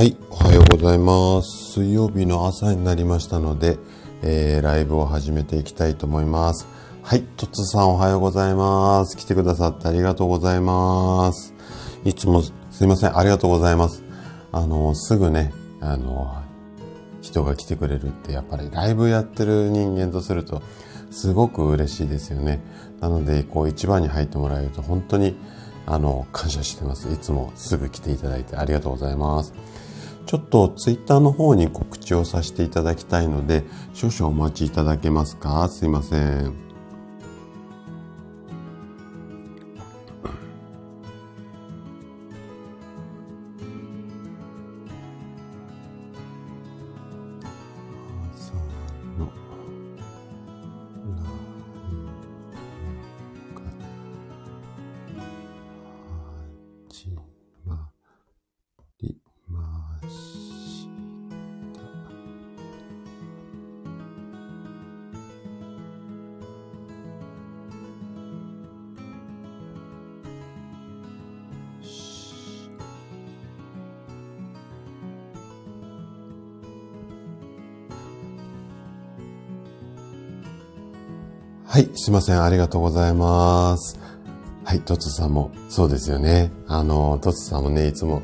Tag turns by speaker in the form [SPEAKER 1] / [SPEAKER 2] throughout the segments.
[SPEAKER 1] はい、おはようございます。水曜日の朝になりましたので、えー、ライブを始めていきたいと思います。はい、とつさんおはようございます。来てくださってありがとうございます。いつもすいません、ありがとうございます。あの、すぐね、あの、人が来てくれるって、やっぱりライブやってる人間とすると、すごく嬉しいですよね。なので、こう一番に入ってもらえると、本当に、あの、感謝してます。いつもすぐ来ていただいてありがとうございます。ちょっとツイッターの方に告知をさせていただきたいので、少々お待ちいただけますか？すいません。い、すいません。ありがとうございます。はい、トツさんも、そうですよね。あの、トツさんもね、いつも、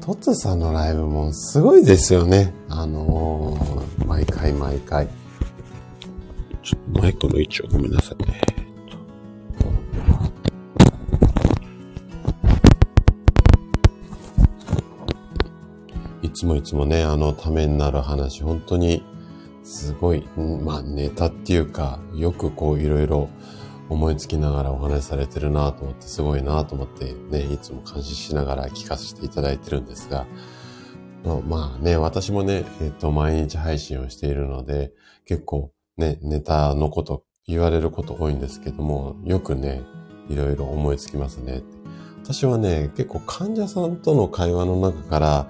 [SPEAKER 1] トツさんのライブもすごいですよね。あのー毎回毎回。ちょっとマイクの位置をごめんなさいね。いつもいつもね、あの、ためになる話、本当に、すごい、まあ、ネタっていうか、よくこう、いろいろ思いつきながらお話しされてるなと思って、すごいなと思って、ね、いつも監視しながら聞かせていただいてるんですが、まあね、私もね、えっと、毎日配信をしているので、結構ね、ネタのこと言われること多いんですけども、よくね、いろいろ思いつきますね。私はね、結構患者さんとの会話の中から、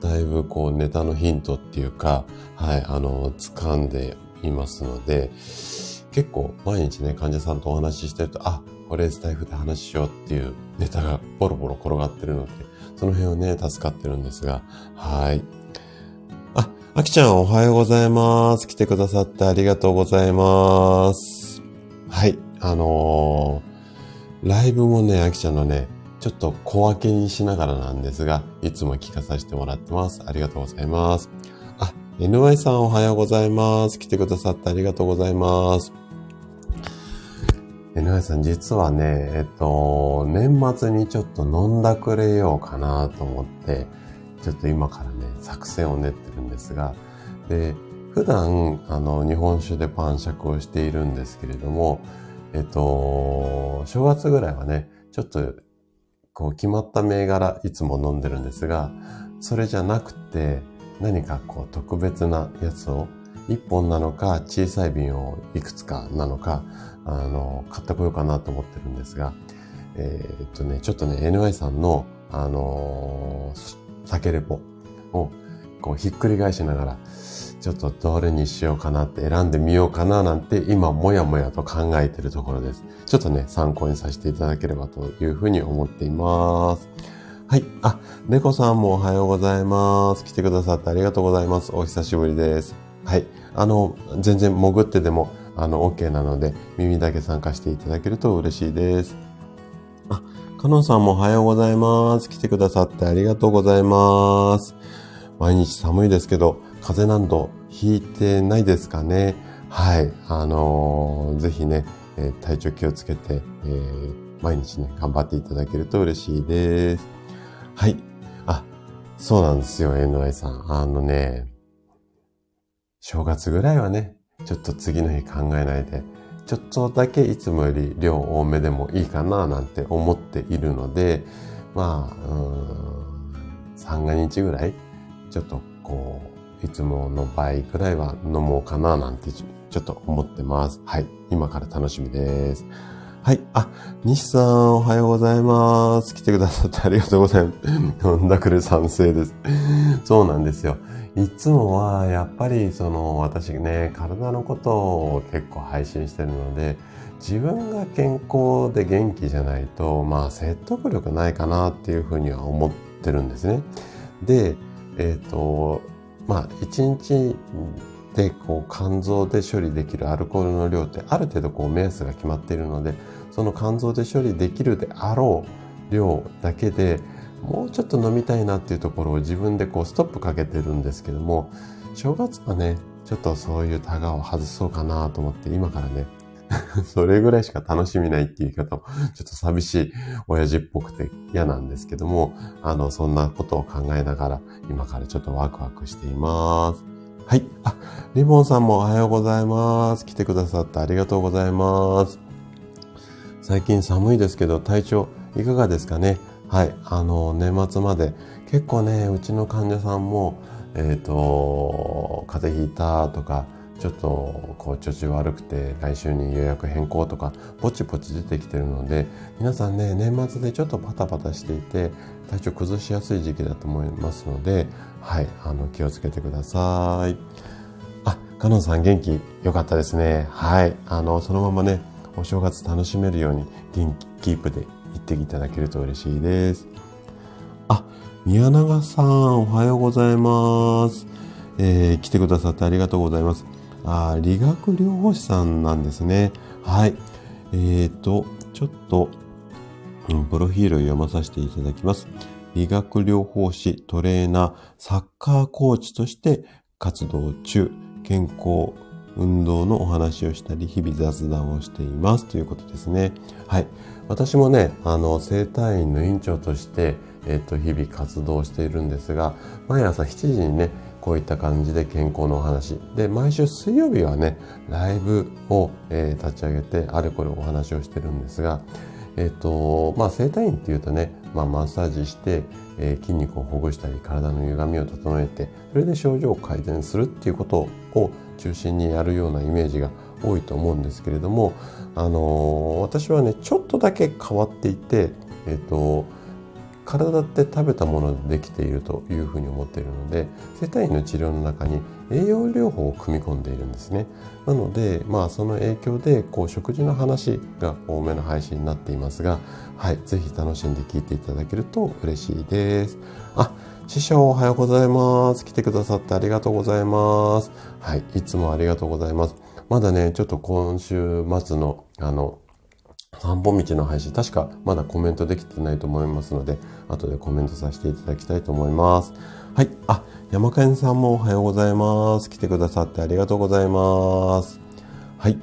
[SPEAKER 1] だいぶこうネタのヒントっていうか、はい、あの、掴んでいますので、結構毎日ね、患者さんとお話ししてると、あ、これスタイフで話しようっていうネタがボロボロ転がってるので、その辺をね、助かってるんですが、はい。あ、あきちゃんおはようございます。来てくださってありがとうございます。はい、あのーライブもね、あきちゃんのね、ちょっと小分けにしながらなんですが、いつも聞かさせてもらってます。ありがとうございます。あ、NY さんおはようございます。来てくださってありがとうございます。NY さん実はね、えっと、年末にちょっと飲んだくれようかなと思って、ちょっと今からね、作戦を練ってるんですが、で、普段、あの、日本酒で晩酌をしているんですけれども、えっと、正月ぐらいはね、ちょっとこう決まった銘柄いつも飲んでるんですが、それじゃなくて何かこう特別なやつを一本なのか小さい瓶をいくつかなのか、あの、買ってこようかなと思ってるんですが、えーっとね、ちょっとね、NY さんの、あのー酒レポをこうひっくり返しながら、ちょっとどれにしようかなって選んでみようかななんて今もやもやと考えてるところです。ちょっとね、参考にさせていただければというふうに思っています。はい。あ、猫さんもおはようございます。来てくださってありがとうございます。お久しぶりです。はい。あの、全然潜ってでも、あの、OK なので、耳だけ参加していただけると嬉しいです。あ、かのんさんもおはようございます。来てくださってありがとうございます。毎日寒いですけど、風邪なんどひいてないですかね。はい。あのーぜひね、えー体調気をつけて、えー毎日ね、頑張っていただけると嬉しいです。はい。あ、そうなんですよ、NY さん。あのね、正月ぐらいはね、ちょっと次の日考えないで、ちょっとだけいつもより量多めでもいいかななんて思っているので、まあ、うん、三が日ぐらい、ちょっとこう、いつもの倍くらいは飲もうかななんてちょっと思ってます。はい。今から楽しみです。はい。あ、西さん、おはようございます。来てくださってありがとうございます。飲んだくる賛成です。そうなんですよ。いつもは、やっぱり、その、私ね、体のことを結構配信してるので、自分が健康で元気じゃないと、まあ、説得力ないかなっていうふうには思ってるんですね。で、えっ、ー、と、まあ、1日でこう肝臓で処理できるアルコールの量ってある程度こう目安が決まっているので、その肝臓で処理できるであろう量だけでもうちょっと飲みたいなっていうところを自分でこうストップかけてるんですけども、正月はね、ちょっとそういうタガを外そうかなと思って今からね、それぐらいしか楽しみないっていう言い方も、ちょっと寂しい親父っぽくて嫌なんですけども、あの、そんなことを考えながら、今からちょっとワクワクしています。はい。あ、リボンさんもおはようございます。来てくださってありがとうございます。最近寒いですけど、体調いかがですかね？はい。あの、年末まで結構ね、うちの患者さんも、えっ、ー、と、風邪ひいたとか、ちょっとこう調子悪くて来週に予約変更とかぼちぼち出てきてるので皆さんね年末でちょっとパタパタしていて体調崩しやすい時期だと思いますのではいあの気をつけてください。あかのんさん元気良かったですね。はいあのそのままねお正月楽しめるように元気キープで行っていただけると嬉しいです。あ宮永さんおはようございます。えー、来てくださってありがとうございます。あ理学療法士さんなんですね。はい。えっ、ー、と、ちょっと、うん、プロフィールを読まさせていただきます。理学療法士、トレーナー、サッカーコーチとして活動中、健康、運動のお話をしたり、日々雑談をしていますということですね。はい。私もね、あの、生体院の院長として、えっ、ー、と、日々活動しているんですが、毎朝7時にね、こういった感じで健康のお話。で、毎週水曜日はね、ライブを、えー、立ち上げて、あれこれお話をしてるんですが、えっ、ー、と、まあ、整体院っていうとね、まあ、マッサージして、えー、筋肉をほぐしたり、体の歪みを整えて、それで症状を改善するっていうことを中心にやるようなイメージが多いと思うんですけれども、あの私はね、ちょっとだけ変わっていて、えっ、と、体って食べたものでできているというふうに思っているので生体院の治療の中に栄養療法を組み込んでいるんですね。なのでまあその影響でこう食事の話が多めの配信になっていますがはい是非楽しんで聞いていただけると嬉しいです。あ師匠おはようございます。来てくださってありがとうございます。はいいつもありがとうございます。まだねちょっと今週末のあの散歩道の配信、確かまだコメントできてないと思いますので、後でコメントさせていただきたいと思います。はい。あ、山県さんもおはようございます。来てくださってありがとうございます。はい。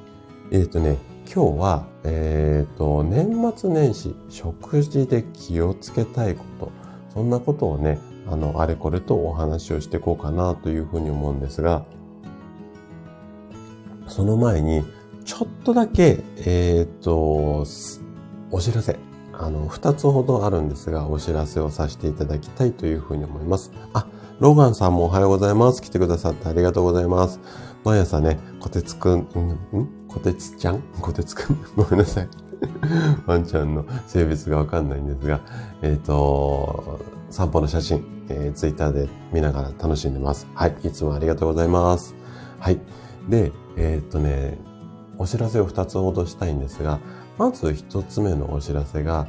[SPEAKER 1] えっ、ー、とね、今日は、えっ、ー、と、年末年始、食事で気をつけたいこと、そんなことをね、あの、あれこれとお話をしていこうかなというふうに思うんですが、その前に、ちょっとだけ、えっ、ー、と、お知らせ。あの、二つほどあるんですが、お知らせをさせていただきたいというふうに思います。あ、ローガンさんもおはようございます。来てくださってありがとうございます。毎朝ね、こてつくん、んん？こてつちゃん？こてつくん？ごめんなさい。ワンちゃんの性別がわかんないんですが、えっ、ー、と、散歩の写真、えー、ツイッターで見ながら楽しんでます。はい、いつもありがとうございます。はい。で、えっ、とね、お知らせを2つほどしたいんですが、まず1つ目のお知らせが、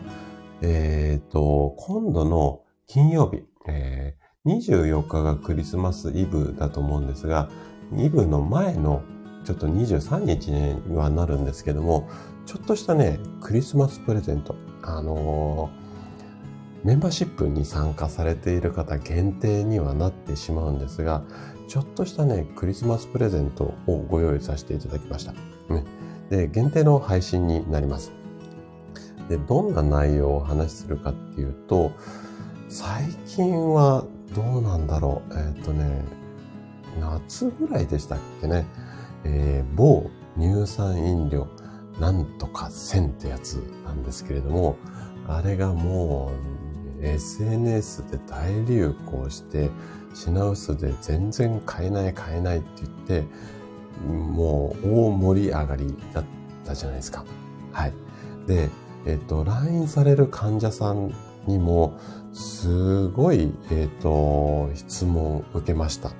[SPEAKER 1] えっ、ー、と、今度の金曜日、えー、24日がクリスマスイブだと思うんですが、イブの前のちょっと23日にはなるんですけども、ちょっとしたね、クリスマスプレゼント。あのー、メンバーシップに参加されている方限定にはなってしまうんですが、ちょっとしたね、クリスマスプレゼントをご用意させていただきました。ね、で、限定の配信になります。で、どんな内容をお話しするかっていうと、最近はどうなんだろう。えっ、ー、とね、夏ぐらいでしたっけね。えー、某乳酸飲料、なんとか1000ってやつなんですけれども、あれがもう SNS で大流行して、品薄で全然買えない買えないって言って、もう大盛り上がりだったじゃないですか。はい。で、えっと、来院される患者さんにも、すごい、えっと、質問を受けました。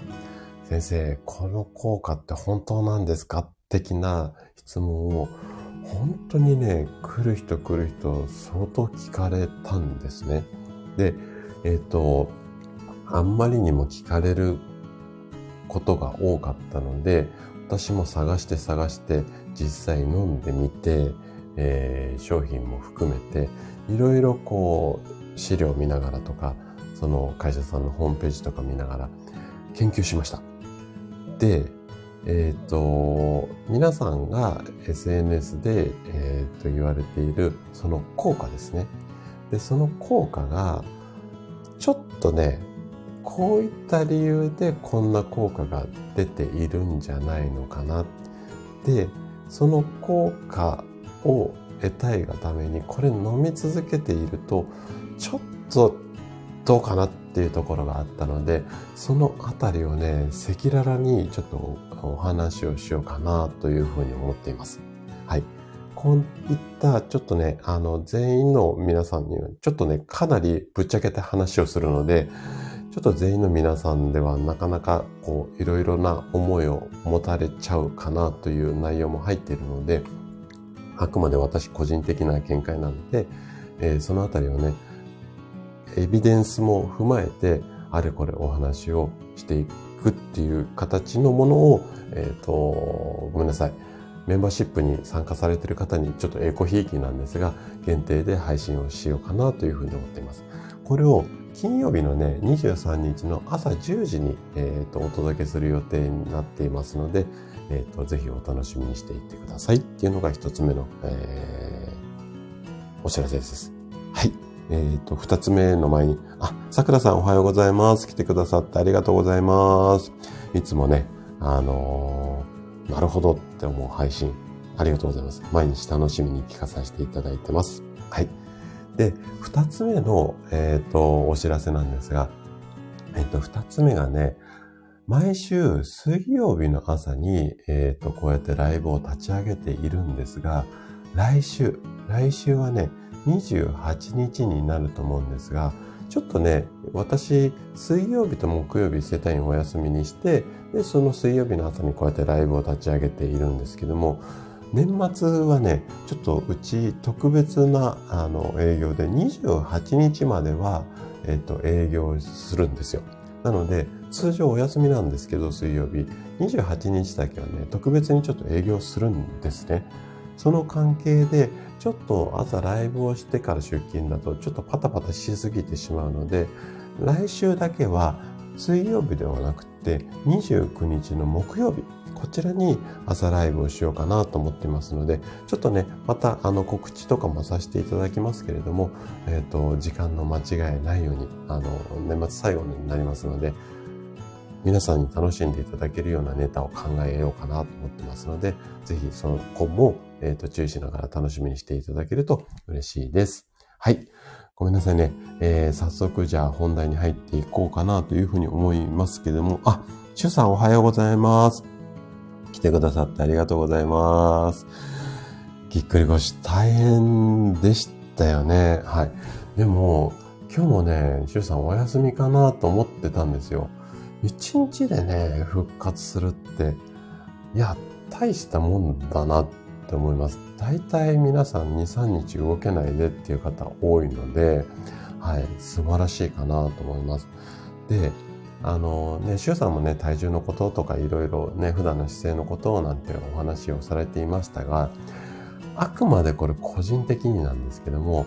[SPEAKER 1] 先生、この効果って本当なんですか？的な質問を、本当にね、来る人来る人、相当聞かれたんですね。で、えっと、あんまりにも聞かれることが多かったので、私も探して探して実際飲んでみて、えー、商品も含めて、いろいろこう、資料を見ながらとか、その会社さんのホームページとか見ながら研究しました。で、えっ、ー、と、皆さんが SNS で、えー、と言われているその効果ですね。で、その効果が、ちょっとね、こういった理由でこんな効果が出ているんじゃないのかな。で、その効果を得たいがためにこれ飲み続けているとちょっとどうかなっていうところがあったのでそのあたりをね赤裸々にちょっとお話をしようかなというふうに思っています。はい。こういったちょっとね、あの全員の皆さんにはちょっとね、かなりぶっちゃけて話をするので、ちょっと全員の皆さんではなかなかこういろいろな思いを持たれちゃうかなという内容も入っているので、あくまで私個人的な見解なので、えー、そのあたりをね、エビデンスも踏まえて、あれこれお話をしていくっていう形のものを、えっ、ー、と、ごめんなさい。メンバーシップに参加されている方にちょっとエコひいきなんですが、限定で配信をしようかなというふうに思っています。これを金曜日のね、23日の朝10時に、えーと、お届けする予定になっていますので、えーと、ぜひお楽しみにしていってくださいっていうのが一つ目の、えー、お知らせです。はい。えっ、ー、と、二つ目の前に、あ、桜さんおはようございます。来てくださってありがとうございます。いつもね、あのー、なるほどって思う配信、ありがとうございます。毎日楽しみに聞かさせていただいてます。はい。で、二つ目の、え、ー、と、お知らせなんですが、えっ、ー、と、二つ目がね、毎週水曜日の朝に、えっ、ー、と、こうやってライブを立ち上げているんですが、来週、来週はね、28日になると思うんですが、ちょっとね、私、水曜日と木曜日世帯員お休みにして、で、その水曜日の朝にこうやってライブを立ち上げているんですけども、年末はね、ちょっとうち特別なあの営業で28日までは、えっ、と、営業するんですよ。なので、通常お休みなんですけど、水曜日。28日だけはね、特別にちょっと営業するんですね。その関係で、ちょっと朝ライブをしてから出勤だとちょっとパタパタしすぎてしまうので、来週だけは水曜日ではなくて29日の木曜日、こちらに朝ライブをしようかなと思ってますので、ちょっとね、またあの告知とかもさせていただきますけれども、えっ、ー、と、時間の間違いないように、あの、年末最後になりますので、皆さんに楽しんでいただけるようなネタを考えようかなと思ってますので、ぜひそこも、えっ、ー、と、注意しながら楽しみにしていただけると嬉しいです。はい。ごめんなさいね。えー、早速じゃあ本題に入っていこうかなというふうに思いますけども、あ、シュさんおはようございます。来てくださってありがとうございます。ぎっくり腰大変でしたよね。はい。でも、今日もね、シュさんお休みかなと思ってたんですよ。一日でね、復活するって、いや、大したもんだなって思います。大体皆さん2、3日動けないでっていう方多いので、はい、素晴らしいかなと思います。で、あのね、周さんもね、体重のこととかいろいろね、普段の姿勢のことをなんてお話をされていましたが、あくまでこれ個人的になんですけども、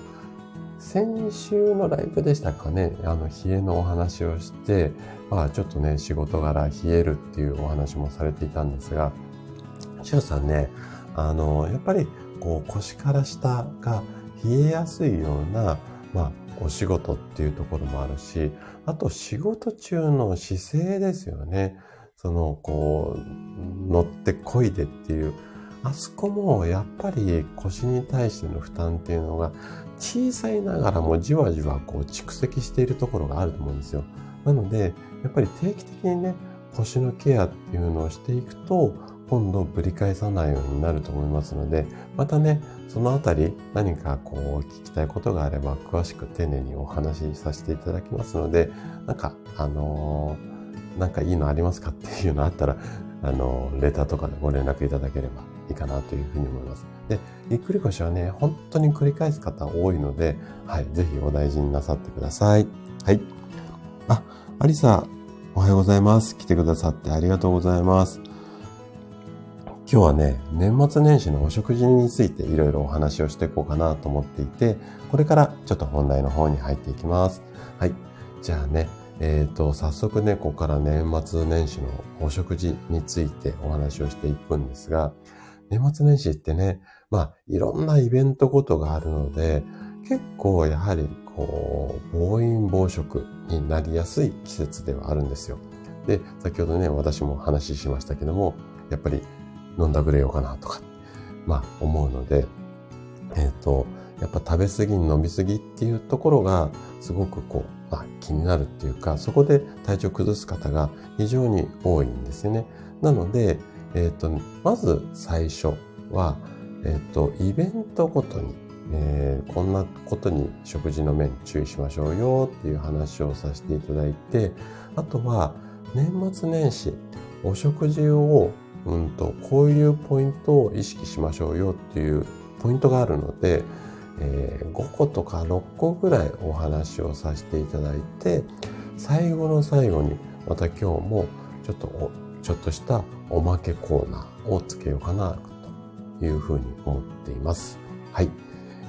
[SPEAKER 1] 先週のライブでしたかね、あの、冷えのお話をして、まあちょっとね、仕事柄冷えるっていうお話もされていたんですが、しゅうさんね、あの、やっぱりこう腰から下が冷えやすいような、まあお仕事っていうところもあるし、あと仕事中の姿勢ですよね。その、こう、乗ってこいでっていう、あそこもやっぱり腰に対しての負担っていうのが小さいながらもじわじわこう蓄積しているところがあると思うんですよ。なので、やっぱり定期的にね、腰のケアっていうのをしていくと、今度ぶり返さないようになると思いますので、またね、そのあたり何かこう聞きたいことがあれば詳しく丁寧にお話しさせていただきますので、なんか、あのー、なんかいいのありますかっていうのあったら、あのー、レターとかでご連絡いただければいいかなというふうに思います。で、ぎっくり腰はね、本当に繰り返す方多いので、はい、ぜひお大事になさってください。はい。あ、アリサ、おはようございます。来てくださってありがとうございます。今日はね、年末年始のお食事についていろいろお話をしていこうかなと思っていて、これからちょっと本題の方に入っていきます。はい。じゃあね、えっ、ー、と、早速ね、ここから年末年始のお食事についてお話をしていくんですが、年末年始ってね、まあ、いろんなイベントごとがあるので、結構やはり、こう、暴飲暴食になりやすい季節ではあるんですよ。で、先ほどね、私も話しましたけども、やっぱり飲んだくれようかなとか、まあ思うので、えっ、ー、と、やっぱ食べ過ぎ飲み過ぎっていうところがすごくこう、まあ、気になるっていうか、そこで体調崩す方が非常に多いんですよね。なので、えっ、ー、と、まず最初は、えっ、ー、と、イベントごとに、えー、こんなことに食事の面注意しましょうよっていう話をさせていただいて、あとは年末年始、お食事をうんと、こういうポイントを意識しましょうよっていうポイントがあるので、えー、5個とか6個ぐらいお話をさせていただいて、最後の最後にまた今日もちょっとちょっとしたおまけコーナーをつけようかなというふうに思っています。はい。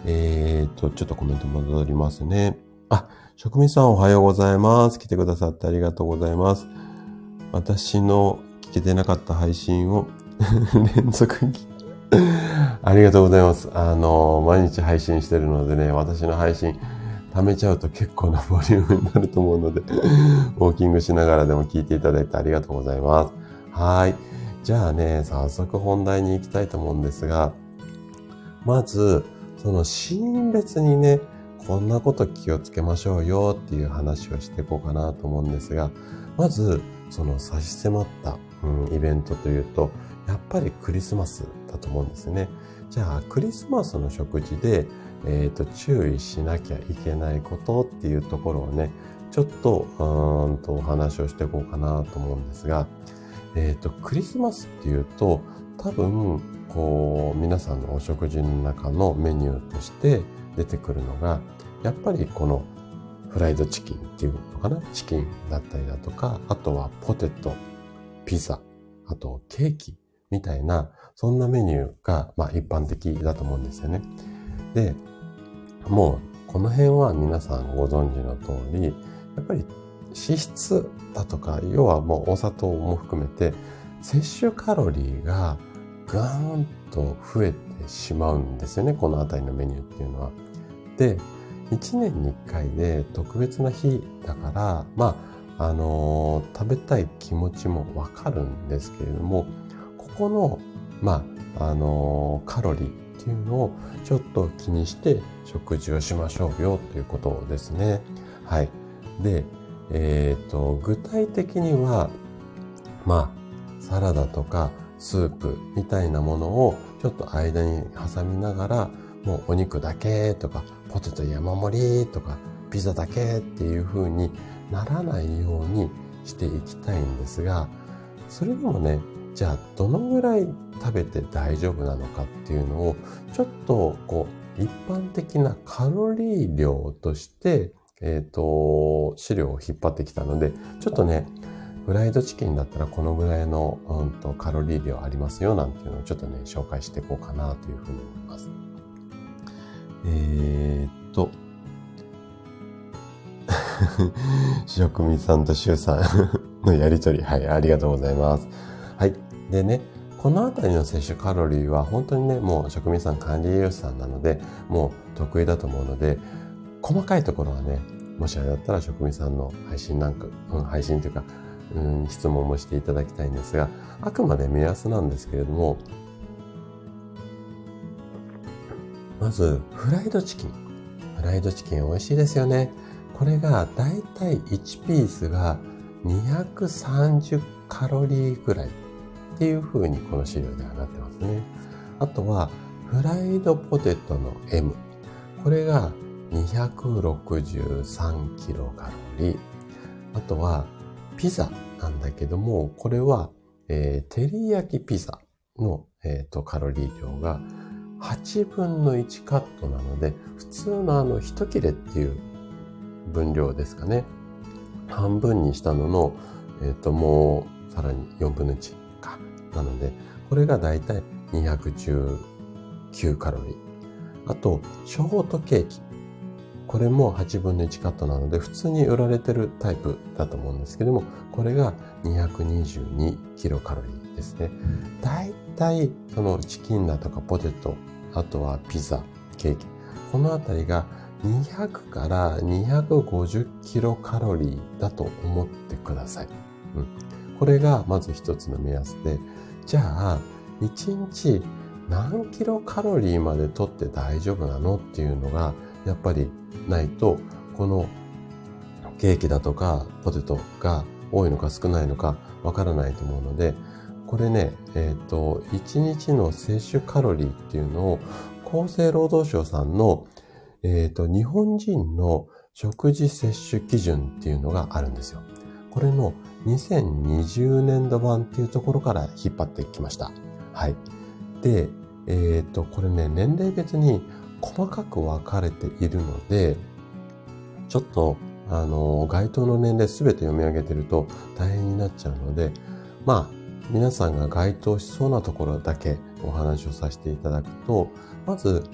[SPEAKER 1] えーと、ちょっとコメント戻りますね。あ、職人さんおはようございます。来てくださってありがとうございます。私の聞けてなかった配信を 連続ありがとうございます。あの、毎日配信してるのでね、私の配信、貯めちゃうと結構なボリュームになると思うので、ウォーキングしながらでも聞いていただいてありがとうございます。はい。じゃあね、早速本題に行きたいと思うんですが、まず、そのシーン別にね、こんなこと気をつけましょうよっていう話をしていこうかなと思うんですが、まず、その差し迫ったうん、イベントというと、やっぱりクリスマスだと思うんですね。じゃあ、クリスマスの食事で、えっ、ー、と、注意しなきゃいけないことっていうところをね、ちょっと、うんとお話をしていこうかなと思うんですが、えっ、ー、と、クリスマスっていうと、多分、こう、皆さんのお食事の中のメニューとして出てくるのが、やっぱりこのフライドチキンっていうのかな？チキンだったりだとか、あとはポテトピザ、あとケーキみたいな、そんなメニューが、まあ一般的だと思うんですよね。で、もうこの辺は皆さんご存知の通り、やっぱり脂質だとか、要はもうお砂糖も含めて、摂取カロリーがガーンと増えてしまうんですよね、このあたりのメニューっていうのは。で、1年に1回で特別な日だから、まあ、あのー、食べたい気持ちもわかるんですけれども、ここの、まあ、あのー、カロリーっていうのをちょっと気にして食事をしましょうよということですね。はい。で、えっ、ー、と、具体的には、まあ、サラダとかスープみたいなものをちょっと間に挟みながら、もうお肉だけとか、ポテト山盛りとか、ピザだけっていう風にならないようにしていきたいんですが、それでもね、じゃあどのぐらい食べて大丈夫なのかっていうのを、ちょっとこう、一般的なカロリー量として、えっ、ー、と、資料を引っ張ってきたので、ちょっとね、フライドチキンだったらこのぐらいの、うんと、カロリー量ありますよなんていうのをちょっとね、紹介していこうかなというふうに思います。えー、っと、職人さんと周さんのやりとり、はい、ありがとうございます。はい。でね、このあたりの摂取カロリーは本当にね、もう職人さん管理栄養士さんなので、もう得意だと思うので、細かいところはね、もしあれだったら職人さんの配信なんか、うん、配信というか、うん、質問もしていただきたいんですが、あくまで目安なんですけれども、まず、フライドチキン。フライドチキン美味しいですよね。これがだいたい1ピースが230カロリーぐらいっていう風にこの資料ではなってますね。あとはフライドポテトの M。これが263キロカロリー。あとはピザなんだけども、これは、えー、照り焼きピザの、えーと、カロリー量が8分の1カットなので、普通のあの1切れっていう分量ですかね。半分にしたのの、えっ、と、もう、さらに4分の1か。なので、これがだいたい219カロリー。あと、ショートケーキ。これも8分の1カットなので、普通に売られてるタイプだと思うんですけども、これが222キロカロリーですね。だいたいそのチキンだとかポテト、あとはピザ、ケーキ。このあたりが200から250キロカロリーだと思ってください。うん、これがまず一つの目安で、じゃあ、1日何キロカロリーまで取って大丈夫なのっていうのが、やっぱりないと、このケーキだとかポテトが多いのか少ないのかわからないと思うので、これね、えっ、ー、と、1日の摂取カロリーっていうのを厚生労働省さんの、えっ、ー、と、日本人の食事摂取基準っていうのがあるんですよ。これの2020年度版っていうところから引っ張ってきました。はい。で、えっ、ー、と、これね、年齢別に細かく分かれているので、ちょっと、あの、該当の年齢すべて読み上げてると大変になっちゃうので、まあ、皆さんが該当しそうなところだけお話をさせていただくと、まず、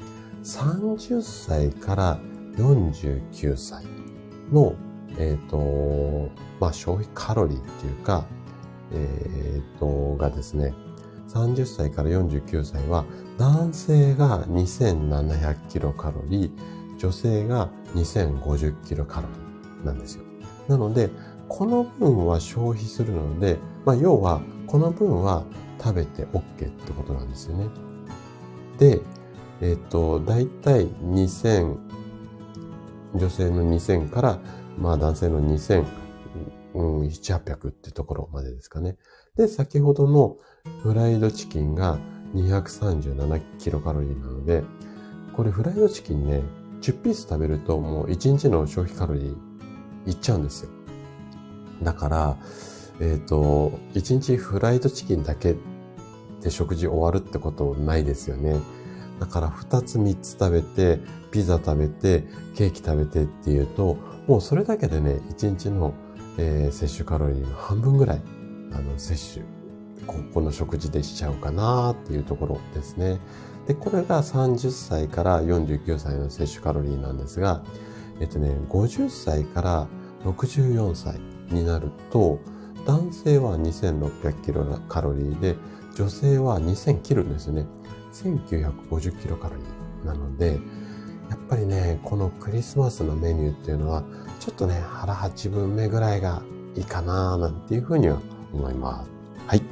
[SPEAKER 1] 30歳から49歳の、えっ、ー、と、まあ、消費カロリーっていうか、えっ、ー、と、がですね、30歳から49歳は男性が2700キロカロリー、女性が2050キロカロリーなんですよ。なので、この分は消費するので、まあ、要は、この分は食べて OK ってことなんですよね。で、えっ、と、だいたい2000、女性の2000から、まあ男性の2000、うん、7、800ってところまでですかね。で、先ほどのフライドチキンが237キロカロリーなので、これフライドチキンね、10ピース食べるともう1日の消費カロリーいっちゃうんですよ。だから、えっ、ー、と、1日フライドチキンだけで食事終わるってことないですよね。だから2つ3つ食べて、ピザ食べて、ケーキ食べてっていうと、もうそれだけでね、1日の、えー、摂取カロリーの半分ぐらい、あの、摂取、ここの食事でしちゃうかなっていうところですね。で、これが30歳から49歳の摂取カロリーなんですが、えっとね、50歳から64歳になると、男性は2600キロカロリーで、女性は2000キロですよね。1950キロカロリーなので、やっぱりね、このクリスマスのメニューっていうのは、ちょっとね、腹8分目ぐらいがいいかななんていうふうには思います。はい。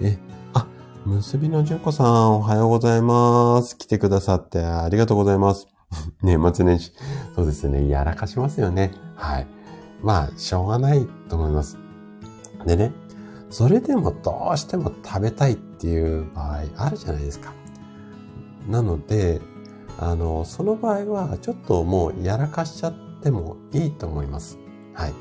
[SPEAKER 1] え、あ、結びの純子さん、おはようございます。来てくださってありがとうございます。年末年始。そうですね、やらかしますよね。はい。まあ、しょうがないと思います。でね、それでもどうしても食べたいっていう場合あるじゃないですか。なので、あの、その場合はちょっともうやらかしちゃってもいいと思います。はい。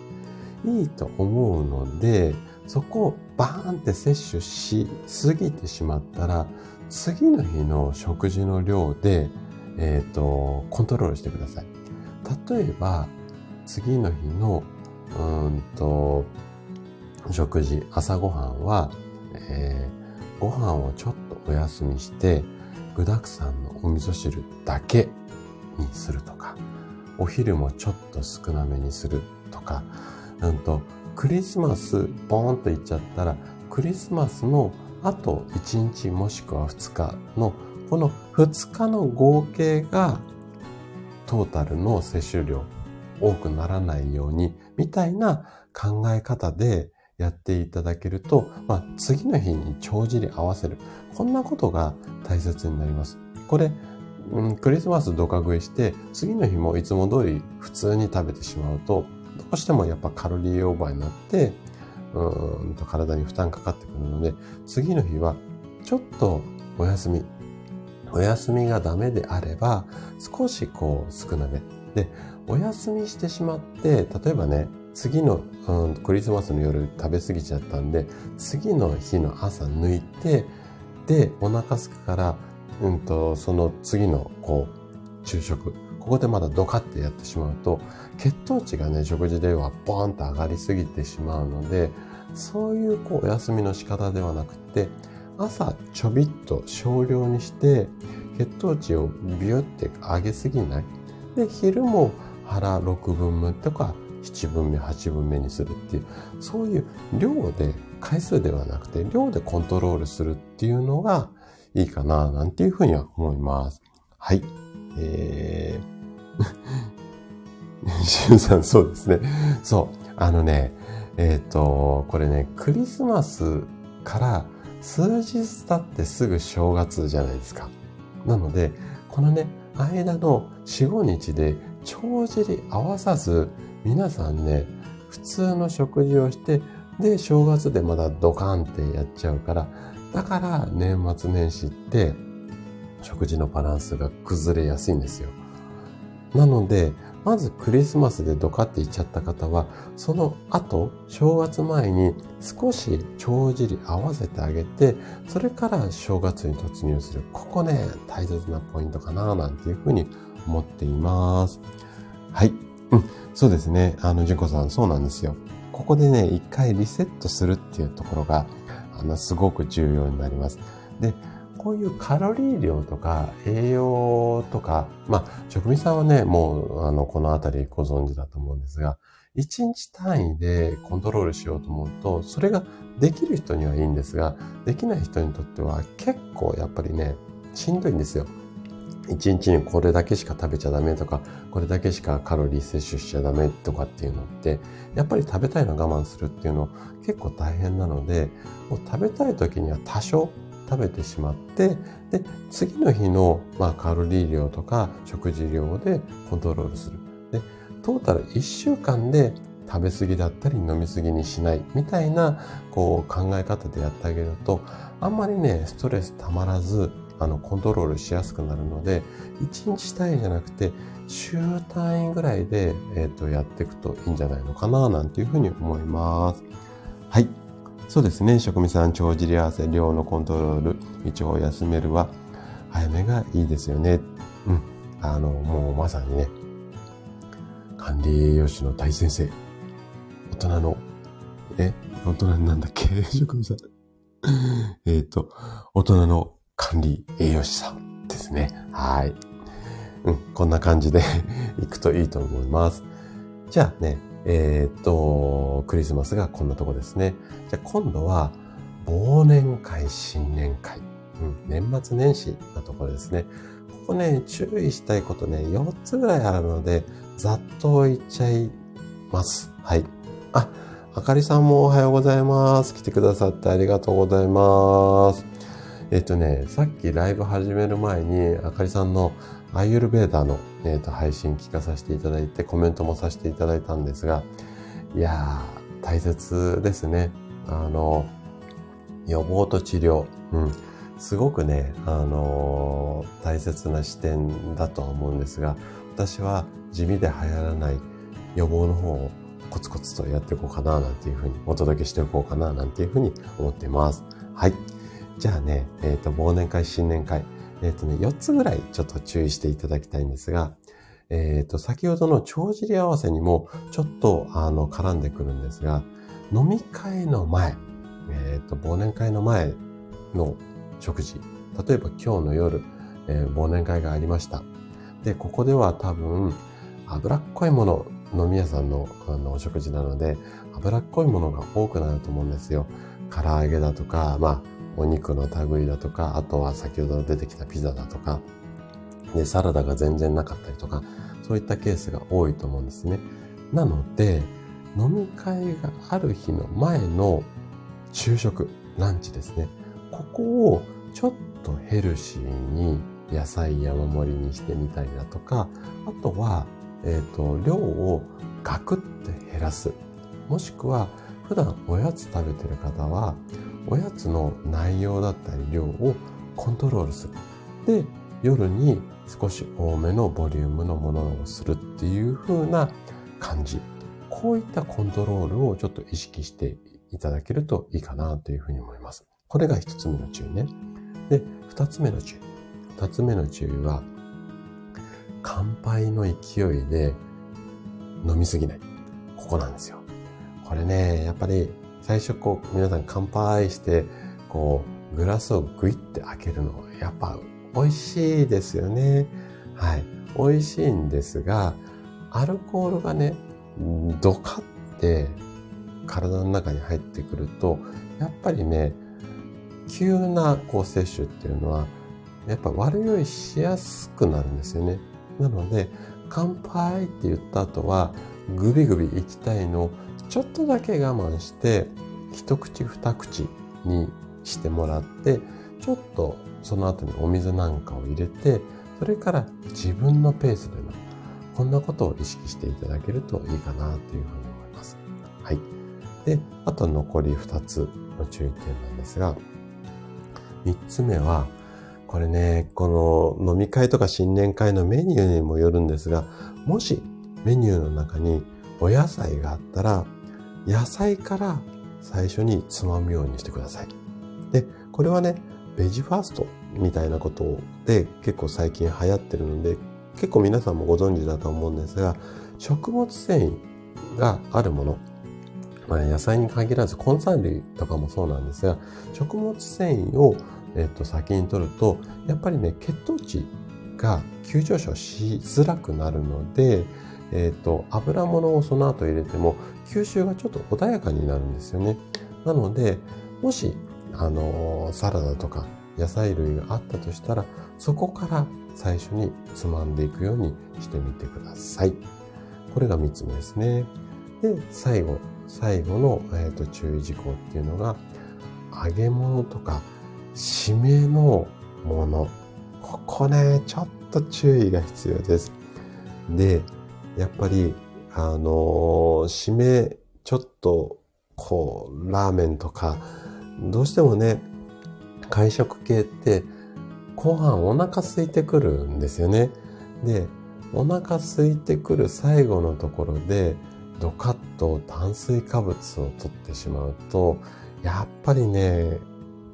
[SPEAKER 1] いいと思うので、そこをバーンって摂取しすぎてしまったら、次の日の食事の量で、えっ、ー、と、コントロールしてください。例えば、次の日の、うんと、食事、朝ごはんは、えー、ご飯をちょっとお休みして、具沢山のお味噌汁だけにするとか、お昼もちょっと少なめにするとか、なんと、クリスマス、ボーンと言っちゃったら、クリスマスのあと1日もしくは2日の、この2日の合計が、トータルの摂取量多くならないように、みたいな考え方でやっていただけると、まあ、次の日に帳尻合わせる。こんなことが大切になります。これ、うん、クリスマスドカ食いして、次の日もいつも通り普通に食べてしまうと、どうしてもやっぱカロリーオーバーになって、うんと体に負担かかってくるので、次の日はちょっとお休み。お休みがダメであれば、少しこう少なめ。で、お休みしてしまって、例えばね、次の、うん、クリスマスの夜食べ過ぎちゃったんで、次の日の朝抜いて、で、お腹すくから、うんと、その次の、こう、昼食、ここでまだドカってやってしまうと、血糖値がね、食事ではボーンと上がりすぎてしまうので、そういうこうお休みの仕方ではなくて、朝ちょびっと少量にして、血糖値をビュって上げすぎない。で、昼も腹6分目とか7分目、8分目にするっていう、そういう量で、回数ではなくて、量でコントロールするっていうのがいいかな、なんていうふうには思います。はい。えー、しゅんさん、そうですね。そう。あのね、えっ、ー、と、これね、クリスマスから数日経ってすぐ正月じゃないですか。なので、このね、間の4、5日で帳尻合わさず、皆さんね、普通の食事をして、で、正月でまだドカンってやっちゃうから、だから年末年始って食事のバランスが崩れやすいんですよ。なので、まずクリスマスでドカっていっちゃった方は、その後、正月前に少し帳尻合わせてあげて、それから正月に突入する。ここね、大切なポイントかな、なんていうふうに思っています。はい。うん。そうですね。あの、純子さん、そうなんですよ。ここでね、一回リセットするっていうところが、あの、すごく重要になります。で、こういうカロリー量とか栄養とか、まあ、職人さんはね、もう、あの、このあたりご存知だと思うんですが、1日単位でコントロールしようと思うと、それができる人にはいいんですが、できない人にとっては結構やっぱりね、しんどいんですよ。1日にこれだけしか食べちゃダメとか、これだけしかカロリー摂取しちゃダメとかっていうのって、やっぱり食べたいの我慢するっていうの結構大変なので、もう食べたい時には多少食べてしまって、で、次の日の、まあ、カロリー量とか食事量でコントロールする。で、トータル1週間で食べ過ぎだったり飲み過ぎにしないみたいな、こう考え方でやってあげると、あんまりね、ストレスたまらず、あの、コントロールしやすくなるので、1日単位じゃなくて、週単位ぐらいで、えっ、ー、と、やっていくといいんじゃないのかな、なんていうふうに思います。はい。そうですね。職味さん、帳尻合わせ、量のコントロール、一応休めるは、早めがいいですよね。うん。あの、もうまさにね、管理栄養士の大先生。大人の、え？大人なんだっけ？職味さん。えっと、大人の管理栄養士さんですね。はい。うん、こんな感じで 行くといいと思います。じゃあね、えー、っと、クリスマスがこんなとこですね。じゃあ今度は、忘年会、新年会。うん、年末年始なところですね。ここね、注意したいことね、4つぐらいあるので、ざっと言っちゃいます。はい。あ、あかりさんもおはようございます。来てくださってありがとうございます。えっとね、さっきライブ始める前に、あかりさんのアイユルベーダーの、えー、と配信聞かさせていただいて、コメントもさせていただいたんですが、いやー、大切ですね。あの、予防と治療。うん。すごくね、あのー、大切な視点だとは思うんですが、私は地味で流行らない予防の方をコツコツとやっていこうかな、なんていうふうに、お届けしておこうかな、なんていうふうに思っています。はい。じゃあね、えっ、ー、と、忘年会、新年会、えっ、ー、とね、4つぐらいちょっと注意していただきたいんですが、えっ、ー、と、先ほどの帳尻合わせにもちょっと、あの、絡んでくるんですが、飲み会の前、えっ、と、忘年会の前の食事、例えば今日の夜、え忘年会がありました。で、ここでは多分、脂っこいもの、飲み屋さんのあのお食事なので、脂っこいものが多くなると思うんですよ。唐揚げだとか、まあ、お肉の類だとか、あとは先ほど出てきたピザだとか、で、サラダが全然なかったりとか、そういったケースが多いと思うんですね。なので、飲み会がある日の前の昼食、ランチですね。ここをちょっとヘルシーに野菜山盛りにしてみたりだとか、あとは、えっ、ー、と、量をガクって減らす。もしくは、普段おやつ食べてる方は、おやつの内容だったり量をコントロールする。で、夜に少し多めのボリュームのものをするっていう風な感じ。こういったコントロールをちょっと意識していただけるといいかなというふうに思います。これが一つ目の注意ね。で、二つ目の注意。二つ目の注意は、乾杯の勢いで飲みすぎない。ここなんですよ。これね、やっぱり最初こう皆さん乾杯して、こうグラスをグイって開けるの、やっぱ美味しいですよね。はい。美味しいんですが、アルコールがね、ドカって体の中に入ってくると、やっぱりね、急なこう摂取っていうのは、やっぱ悪酔いしやすくなるんですよね。なので、乾杯って言った後は、グビグビ行きたいのちょっとだけ我慢して、一口二口にしてもらって、ちょっとその後にお水なんかを入れて、それから自分のペースでの、こんなことを意識していただけるといいかなというふうに思います。はい。で、あと残り二つの注意点なんですが、三つ目は、これね、この飲み会とか新年会のメニューにもよるんですが、もしメニューの中にお野菜があったら、野菜から最初につまむようにしてください。で、これはね、ベジファーストみたいなことで結構最近流行ってるので、結構皆さんもご存知だと思うんですが、食物繊維があるもの、まあ、野菜に限らず根菜類とかもそうなんですが、食物繊維を、えっと、先に取ると、やっぱりね、血糖値が急上昇しづらくなるので、えっと、油物をその後入れても吸収がちょっと穏やかになるんですよね。なので、もし、あのー、サラダとか野菜類があったとしたら、そこから最初につまんでいくようにしてみてください。これが3つ目ですね。で、最後、最後の、えーと、注意事項っていうのが、揚げ物とか、締めのもの。ここね、ちょっと注意が必要です。で、やっぱり、あの、締め、ちょっと、こう、ラーメンとか、どうしてもね、会食系って、後半お腹空いてくるんですよね。で、お腹空いてくる最後のところで、ドカッと炭水化物を取ってしまうと、やっぱりね、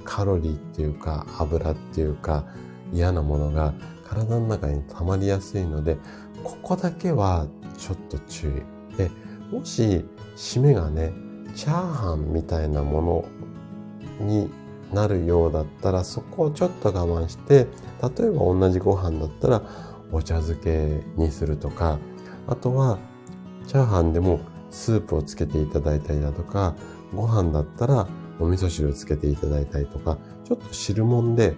[SPEAKER 1] カロリーっていうか油っていうか嫌なものが体の中に溜まりやすいので、ここだけはちょっと注意。で、もし締めがね、チャーハンみたいなものになるようだったら、そこをちょっと我慢して、例えば同じご飯だったらお茶漬けにするとか、あとはチャーハンでもスープをつけていただいたりだとか、ご飯だったらお味噌汁をつけていただいたりとか、ちょっと汁物で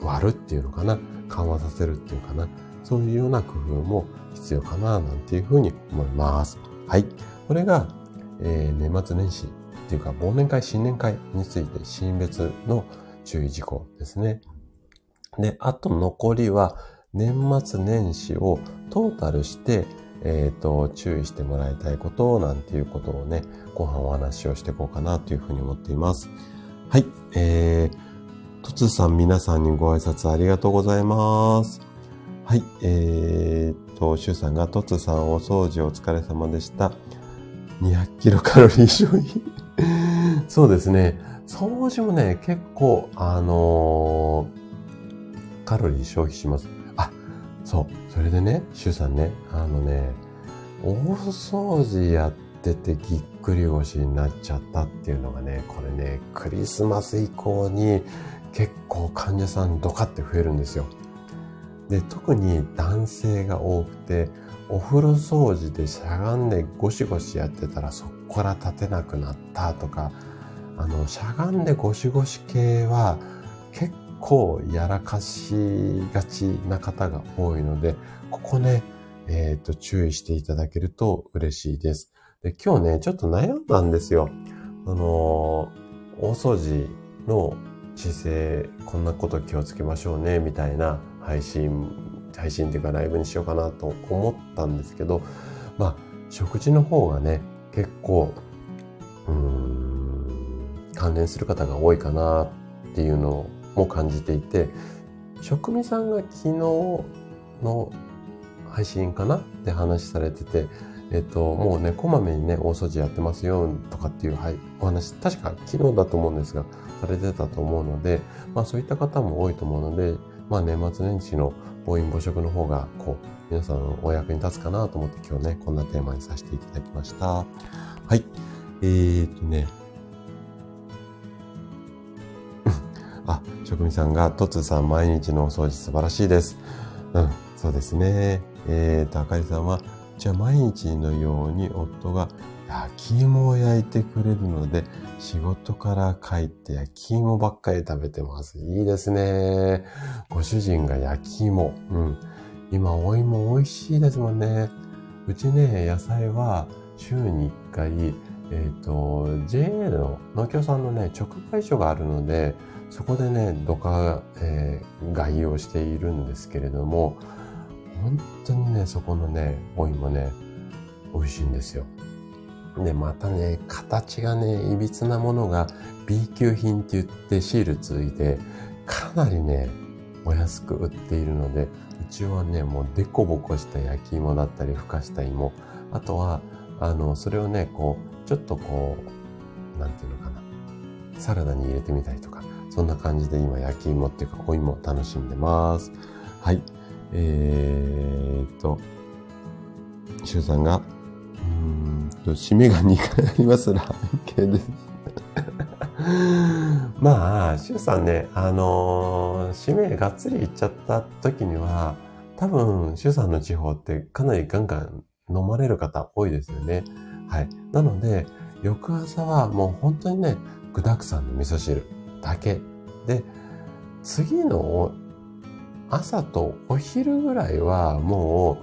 [SPEAKER 1] 割るっていうのかな、緩和させるっていうかな、そういうような工夫も必要かな、なんていうふうに思います。はい。これが、えー、年末年始っていうか忘年会、新年会について、新別の注意事項ですね。で、あと残りは、年末年始をトータルして、えっ、ー、と、注意してもらいたいことなんていうことをね、後半お話をしていこうかなというふうに思っています。はい。えー、とつさん皆さんにご挨拶ありがとうございます。はい。えー、と、しゅうさんがとつさんお掃除お疲れ様でした。200キロカロリー消費 そうですね。掃除もね、結構、あのー、カロリー消費します。あ、そう。それでね、シュウさんね、あのね、大掃除やっててぎっくり腰になっちゃったっていうのがね、これね、クリスマス以降に結構患者さんドカって増えるんですよ。で、特に男性が多くて、お風呂掃除でしゃがんでゴシゴシやってたらそこから立てなくなったとか、あの、しゃがんでゴシゴシ系は結構やらかしがちな方が多いので、ここね、えっ、ー、と、注意していただけると嬉しいです。で、今日ね、ちょっと悩んだんですよ。あの大掃除の姿勢、こんなこと気をつけましょうね、みたいな配信、配信っていうかライブにしようかなと思ったんですけど、まあ、食事の方がね、結構、うん、関連する方が多いかなっていうのも感じていて、職味さんが昨日の配信かなって話されてて、えっと、もうね、こまめにね、大掃除やってますよとかっていう、はい、お話、確か昨日だと思うんですが、されてたと思うので、まあそういった方も多いと思うので、まあ年末年始の暴飲暴食の方が、こう、皆さんお役に立つかなと思って今日ね、こんなテーマにさせていただきました。はい。えーとね、あ、職人さんが、とつさん毎日のお掃除素晴らしいです。うん、そうですね。えーと、あかりさんは、じゃあ毎日のように夫が焼き芋を焼いてくれるので、仕事から帰って焼き芋ばっかり食べてます。いいですね。ご主人が焼き芋。うん。今、お芋美味しいですもんね。うちね、野菜は週に1回、えっ、ー、と、JA の農協さんのね、直売所があるので、そこでね、どか、えー、買いをしているんですけれども、本当にね、そこのね、お芋ね、美味しいんですよ。で、またね、形がね、いびつなものが B 級品って言ってシールついて、かなりね、お安く売っているので、うちはね、もうデコボコした焼き芋だったり、ふかした芋。あとは、あの、それをね、こう、ちょっとこう、なんていうのかな。サラダに入れてみたりとか、そんな感じで今焼き芋っていうか、お芋を楽しんでます。はい。えー、っと、シュウさんが、締めが2回あります。ラーメン系です。まあ、シュウさんね、あのー、締めがっつりいっちゃった時には、多分、シュウさんの地方ってかなりガンガン飲まれる方多いですよね。はい。なので、翌朝はもう本当にね、具沢山の味噌汁だけで、次の朝とお昼ぐらいはも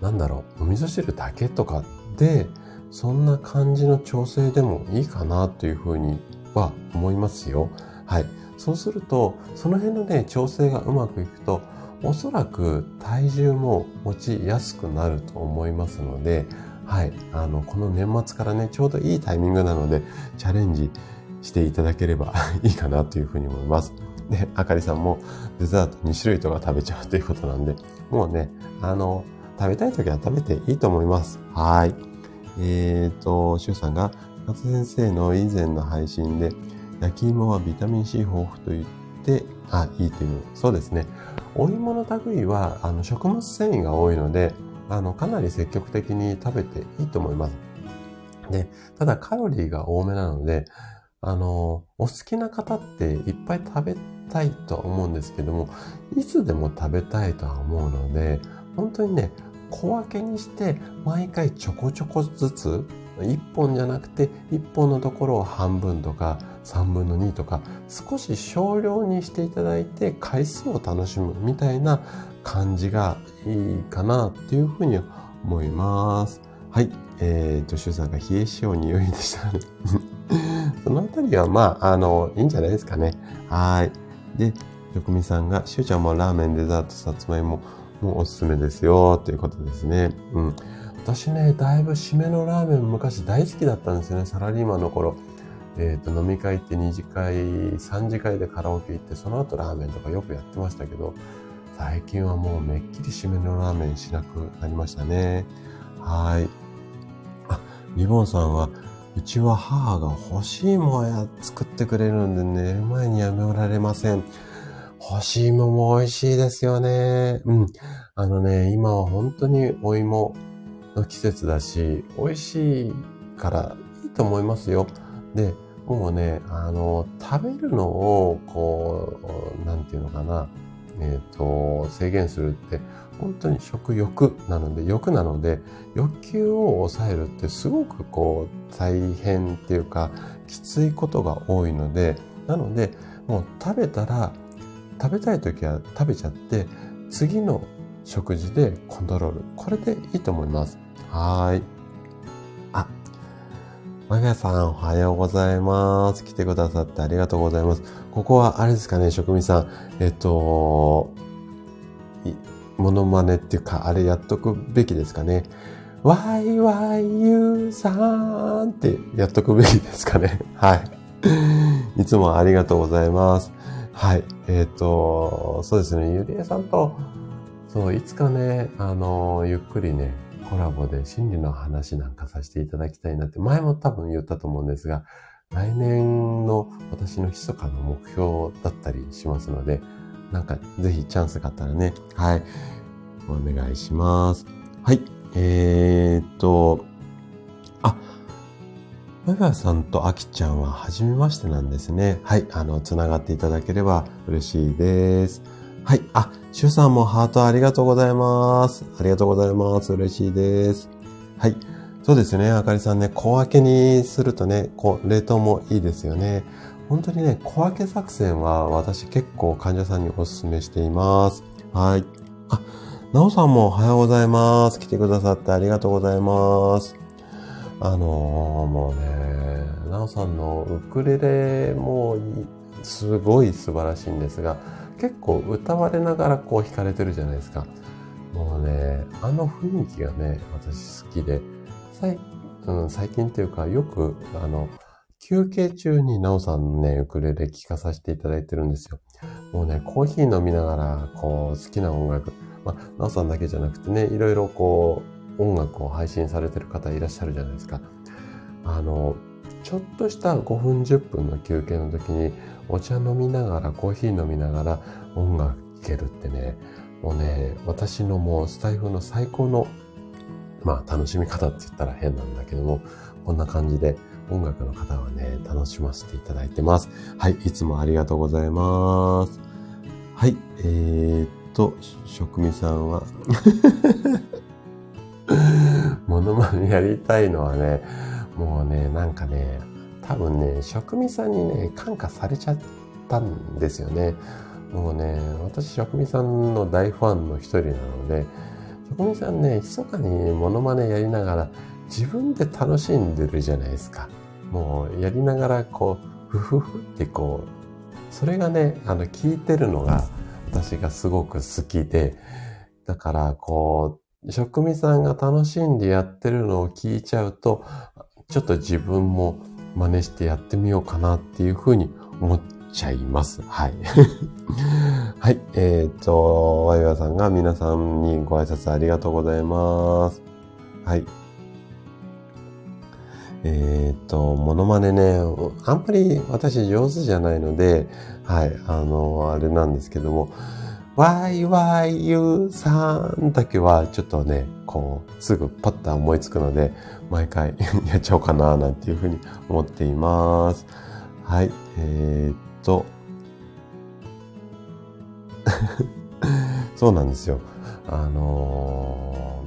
[SPEAKER 1] う、なんだろう、お味噌汁だけとかで、そんな感じの調整でもいいかなというふうには思いますよ。はい。そうすると、その辺のね、調整がうまくいくと、おそらく体重も持ちやすくなると思いますので、はい。あの、この年末からね、ちょうどいいタイミングなので、チャレンジしていただければ いいかなというふうに思います。で、あかりさんもデザート2種類とか食べちゃうということなんで、もうね、あの、食べたい時は食べていいと思います。はい。えっ、ー、と、しゅうさんが、勝先生の以前の配信で、焼き芋はビタミン C 豊富と言って、あ、いいという。そうですね。お芋の類は、あの、食物繊維が多いので、あの、かなり積極的に食べていいと思います。で、ただカロリーが多めなので、あの、お好きな方っていっぱい食べたいとは思うんですけども、いつでも食べたいとは思うので、本当にね、小分けにして毎回ちょこちょこずつ、1本じゃなくて1本のところを半分とか3分の2とか少し少量にしていただいて回数を楽しむみたいな感じがいいかなっていうふうに思います。はい。えー、と、シュさんが冷え性匂いでしたね。そのあたりは、まあ、あの、いいんじゃないですかね。はい。で、よくみさんが、しゅうちゃんもラーメン、デザート、さつまいも、もおすすめですよ、ということですね。うん。私ね、だいぶ締めのラーメン昔大好きだったんですよね、サラリーマンの頃。えっ、ー、と、飲み会行って2次会、3次会でカラオケ行って、その後ラーメンとかよくやってましたけど、最近はもうめっきり締めのラーメンしなくなりましたね。はい。あ、リボンさんは、うちは母が欲しいもんや作ってくれるんで寝る前にやめられません。干し芋も美味しいですよね。うん。あのね、今は本当にお芋の季節だし、美味しいからいいと思いますよ。で、もうね、あの、食べるのを、こう、なんていうのかな、えっ、ー、と、制限するって、本当に食欲なので、欲なので、欲求を抑えるってすごくこう、大変っていうか、きついことが多いので、なので、もう食べたら、食べたい時は食べちゃって、次の食事でコントロール。これでいいと思います。はい。あ、マガさんおはようございます。来てくださってありがとうございます。ここはあれですかね、職人さん。えっと、モノマネっていうか、あれやっとくべきですかね。YYU さんってやっとくべきですかね。はい。いつもありがとうございます。はい。えっ、ー、と、そうですね。ゆりえさんと、そう、いつかね、あの、ゆっくりね、コラボで心理の話なんかさせていただきたいなって、前も多分言ったと思うんですが、来年の私の密かな目標だったりしますので、なんかぜひチャンスがあったらね、はい、お願いします。はい、えー、っと、マガさんとアキちゃんは初めましてなんですね。はい、あの、つながっていただければ嬉しいです。はい。あ、シュさんもハートありがとうございます。ありがとうございます。嬉しいです。はい。そうですね。あかりさんね、小分けにするとね、こう、冷凍もいいですよね。本当にね、小分け作戦は私結構患者さんにお勧めしています。はい。あ、なおさんもおはようございます。来てくださってありがとうございます。あのー、もうね、なおさんのウクレレもすごい素晴らしいんですが、結構歌われながらこう弾かれてるじゃないですか。もうね、あの雰囲気がね、私好きで、最,、うん、最近っていうかよく、あの、休憩中になおさんのね、ウクレレ聴かさせていただいてるんですよ。もうね、コーヒー飲みながら、こう、好きな音楽、まあ、なおさんだけじゃなくてね、いろいろこう、音楽を配信されてる方いらっしゃるじゃないですか。あの、ちょっとした5分10分の休憩の時に、お茶飲みながら、コーヒー飲みながら音楽聴けるってね、もうね、私のもうスタイフの最高の、まあ楽しみ方って言ったら変なんだけども、こんな感じで音楽の方はね、楽しませていただいてます。はい、いつもありがとうございます。はい、えー、っと、職味さんはモノマネやりたいのはね、もうね、なんかね、多分ね、職味さんにね、感化されちゃったんですよね。もうね、私、職味さんの大ファンの一人なので、職味さんね、密かにモノマネやりながら、自分で楽しんでるじゃないですか。もう、やりながら、こう、ふふふってこう、それがね、あの、聞いてるのが、私がすごく好きで、だから、こう、職味さんが楽しんでやってるのを聞いちゃうと、ちょっと自分も真似してやってみようかなっていうふうに思っちゃいます。はい。はい。えっ、ー、と、ワイワさんが皆さんにご挨拶ありがとうございます。はい。えっ、と、モノマネね、あんまり私上手じゃないので、はい、あの、あれなんですけども、ワイワイユーさんだけはちょっとね、こう、すぐパッと思いつくので、毎回やっちゃおうかな、なんていうふうに思っています。はい、えー、っと、そうなんですよ。あの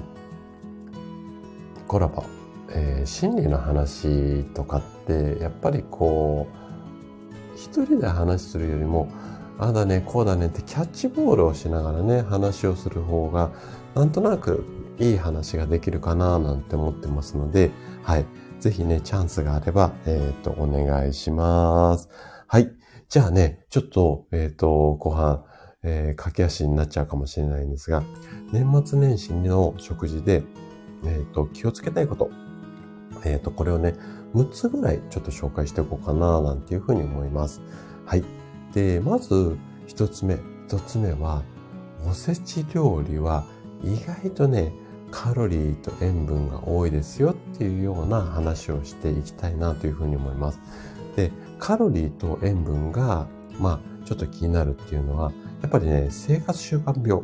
[SPEAKER 1] ー、コラボ、えー、心理の話とかって、やっぱりこう、一人で話するよりも、ああだね、こうだねってキャッチボールをしながらね、話をする方が、なんとなくいい話ができるかななんて思ってますので、はい。ぜひね、チャンスがあれば、えっ、ー、と、お願いします。はい。じゃあね、ちょっと、えっ、ー、と、後半、えー、駆け足になっちゃうかもしれないんですが、年末年始の食事で、えっ、と、気をつけたいこと。えっ、と、これをね、6つぐらいちょっと紹介しておこうかな、なんていうふうに思います。はい。で、まず一つ目。一つ目は、おせち料理は意外とね、カロリーと塩分が多いですよっていうような話をしていきたいなというふうに思います。で、カロリーと塩分が、まあ、ちょっと気になるっていうのは、やっぱりね、生活習慣病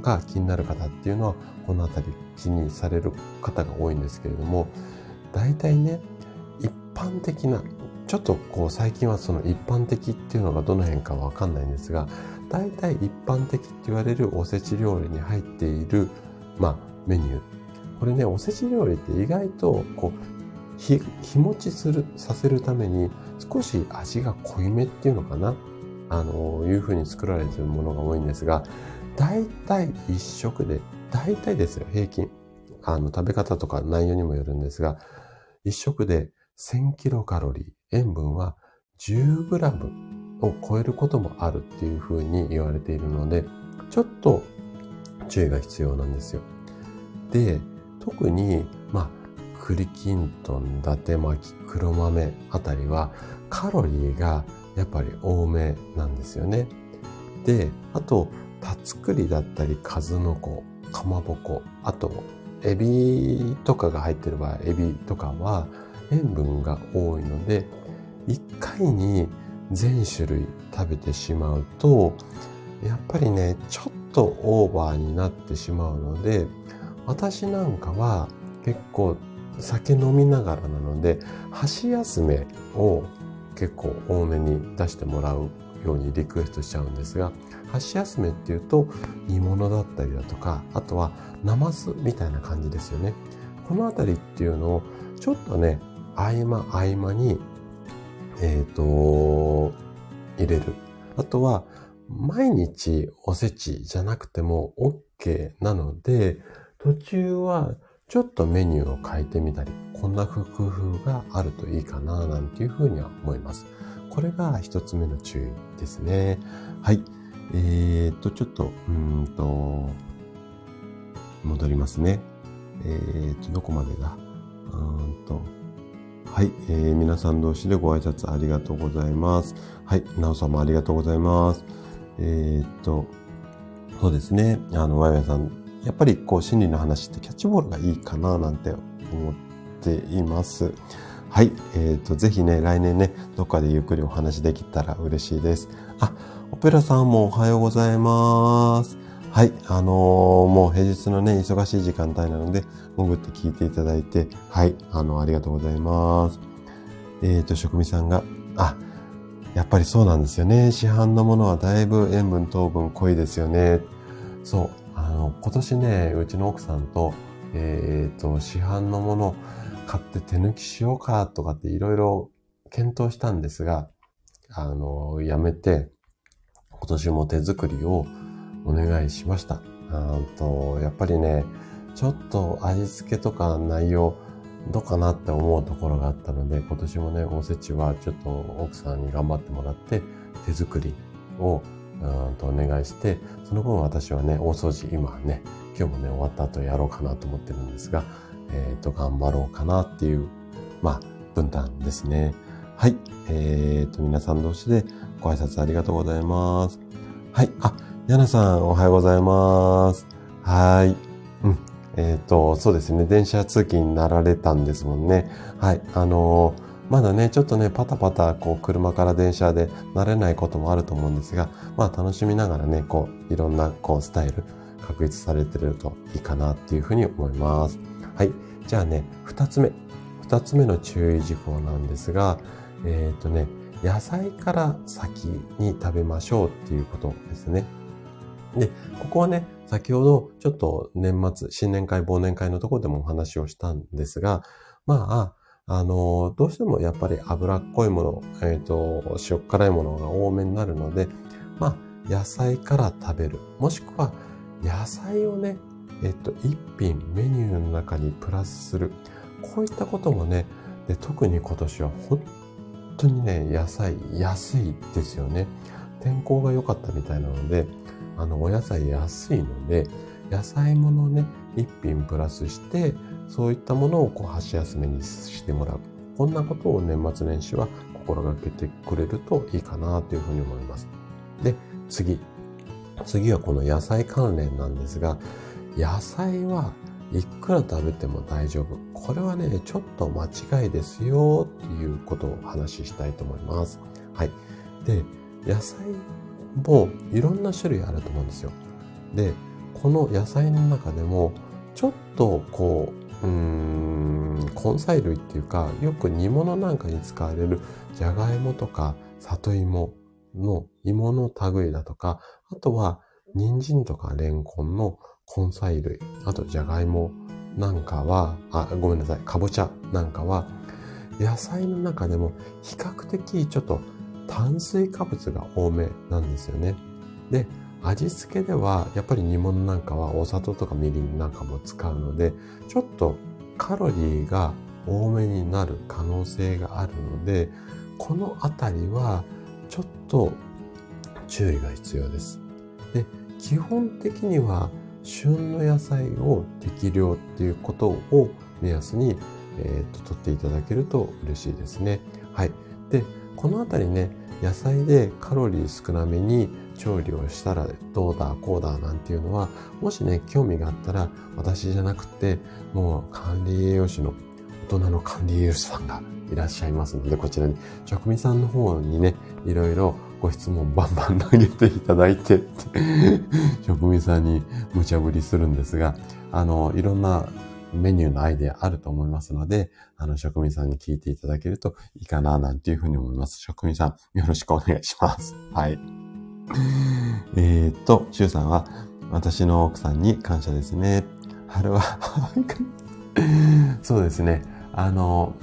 [SPEAKER 1] が気になる方っていうのは、このあたり気にされる方が多いんですけれども、大体ね、一般的なちょっとこう最近はその一般的っていうのがどの辺かわかんないんですが、大体一般的って言われるおせち料理に入っている、まあ、メニュー。これね、おせち料理って意外と、こう、日、日持ちする、させるために少し味が濃いめっていうのかな。あの、いうふうに作られているものが多いんですが、大体一食で、大体ですよ、平均。あの、食べ方とか内容にもよるんですが、一食で1000キロカロリー。塩分は 10g を超えることもあるっていうふうに言われているので、ちょっと注意が必要なんですよ。で、特に、まあ、栗きんとん、伊達巻き、黒豆あたりはカロリーがやっぱり多めなんですよね。で、あと、たつくりだったり、数の子、かまぼこ、あと、エビとかが入ってる場合、エビとかは塩分が多いので、一回に全種類食べてしまうと、やっぱりね、ちょっとオーバーになってしまうので、私なんかは結構酒飲みながらなので、箸休めを結構多めに出してもらうようにリクエストしちゃうんですが、箸休めっていうと煮物だったりだとか、あとはナマズみたいな感じですよね。このあたりっていうのをちょっとね、合間合間に、えっ、ー、と、入れる。あとは、毎日おせちじゃなくても OK なので、途中はちょっとメニューを変えてみたり、こんな工夫があるといいかな、なんていうふうには思います。これが一つ目の注意ですね。はい。えー、っと、ちょっと、うんと、戻りますね。えー、っと、どこまでだ？うんと、はい、えー、皆さん同士でご挨拶ありがとうございます。はい、なおさんもありがとうございます。えー、っと、そうですね。あの、ワイワイさん、やっぱりこう、心理の話ってキャッチボールがいいかななんて思っています。はい。えっ、と、ぜひね、来年ね、どっかでゆっくりお話できたら嬉しいです。あ、オペラさんもおはようございます。はい。あのー、もう平日のね、忙しい時間帯なので、潜って聞いていただいて、はい。あの、ありがとうございます。えっ、ー、と、職味さんが、あ、やっぱりそうなんですよね。市販のものはだいぶ塩分、糖分濃いですよね。そう。あの、今年ね、うちの奥さんと、えっ、ー、と、市販のもの買って手抜きしようかとかっていろいろ検討したんですが、あの、やめて、今年も手作りをお願いしました。あと、やっぱりね、ちょっと味付けとか内容、どうかなって思うところがあったので、今年もね、おせちはちょっと奥さんに頑張ってもらって、手作りをうんとお願いして、その分私はね、大掃除、今ね、今日もね、終わった後やろうかなと思ってるんですが、えっ、ー、と、頑張ろうかなっていう、まあ、分担ですね。はい。えっ、ー、と、皆さん同士でご挨拶ありがとうございます。はい。あ、ヤナさん、おはようございます。はい。うん。えっ、ー、と、そうですね。電車通勤になられたんですもんね。はい。あのー、まだね、ちょっとね、パタパタ、こう、車から電車で慣れないこともあると思うんですが、まあ、楽しみながらね、こう、いろんな、こう、スタイル、確立されてるといいかなっていうふうに思います。はい。じゃあね、二つ目。二つ目の注意事項なんですが、えっ、ー、とね、野菜から先に食べましょうっていうことですね。で、ここはね、先ほどちょっと年末、新年会、忘年会のところでもお話をしたんですが、まあ、あの、どうしてもやっぱり脂っこいもの、えっ、ー、と、塩辛いものが多めになるので、まあ、野菜から食べる。もしくは、野菜をね、えっと、一品メニューの中にプラスする。こういったこともね、で特に今年は本当にね、野菜安いですよね。天候が良かったみたいなので、あの、お野菜安いので、野菜ものね、一品プラスして、そういったものをこう箸休めにしてもらう。こんなことを年末年始は心がけてくれるといいかなというふうに思います。で、次。次はこの野菜関連なんですが、野菜はいくら食べても大丈夫。これはね、ちょっと間違いですよっていうことをお話ししたいと思います。はい。で、野菜もういろんな種類あると思うんですよ。で、この野菜の中でも、ちょっとこう、うーん、根菜類っていうか、よく煮物なんかに使われるじゃがいもとか里芋の芋の類だとか、あとは人参とかレンコンの根菜類、あとじゃがいもなんかは、あ、ごめんなさい、かぼちゃなんかは、野菜の中でも比較的ちょっと炭水化物が多めなんですよね。で、味付けではやっぱり煮物なんかはお砂糖とかみりんなんかも使うので、ちょっとカロリーが多めになる可能性があるので、このあたりはちょっと注意が必要です。で、基本的には旬の野菜を適量っていうことを目安に、えーと、取っていただけると嬉しいですね。はい。で、このあたりね、野菜でカロリー少なめに調理をしたらどうだこうだなんていうのは、もしね、興味があったら私じゃなくて、もう管理栄養士の大人の管理栄養士さんがいらっしゃいますので、こちらに職味さんの方にね、いろいろご質問バンバン投げていただいてって 職人さんに無茶ぶりするんですが、あの、いろんなメニューのアイデアあると思いますので、あの、職人さんに聞いていただけるといいかな、なんていうふうに思います。職人さん、よろしくお願いします。はい。えー、っと、シュウさんは、私の奥さんに感謝ですね。春は、そうですね。あの、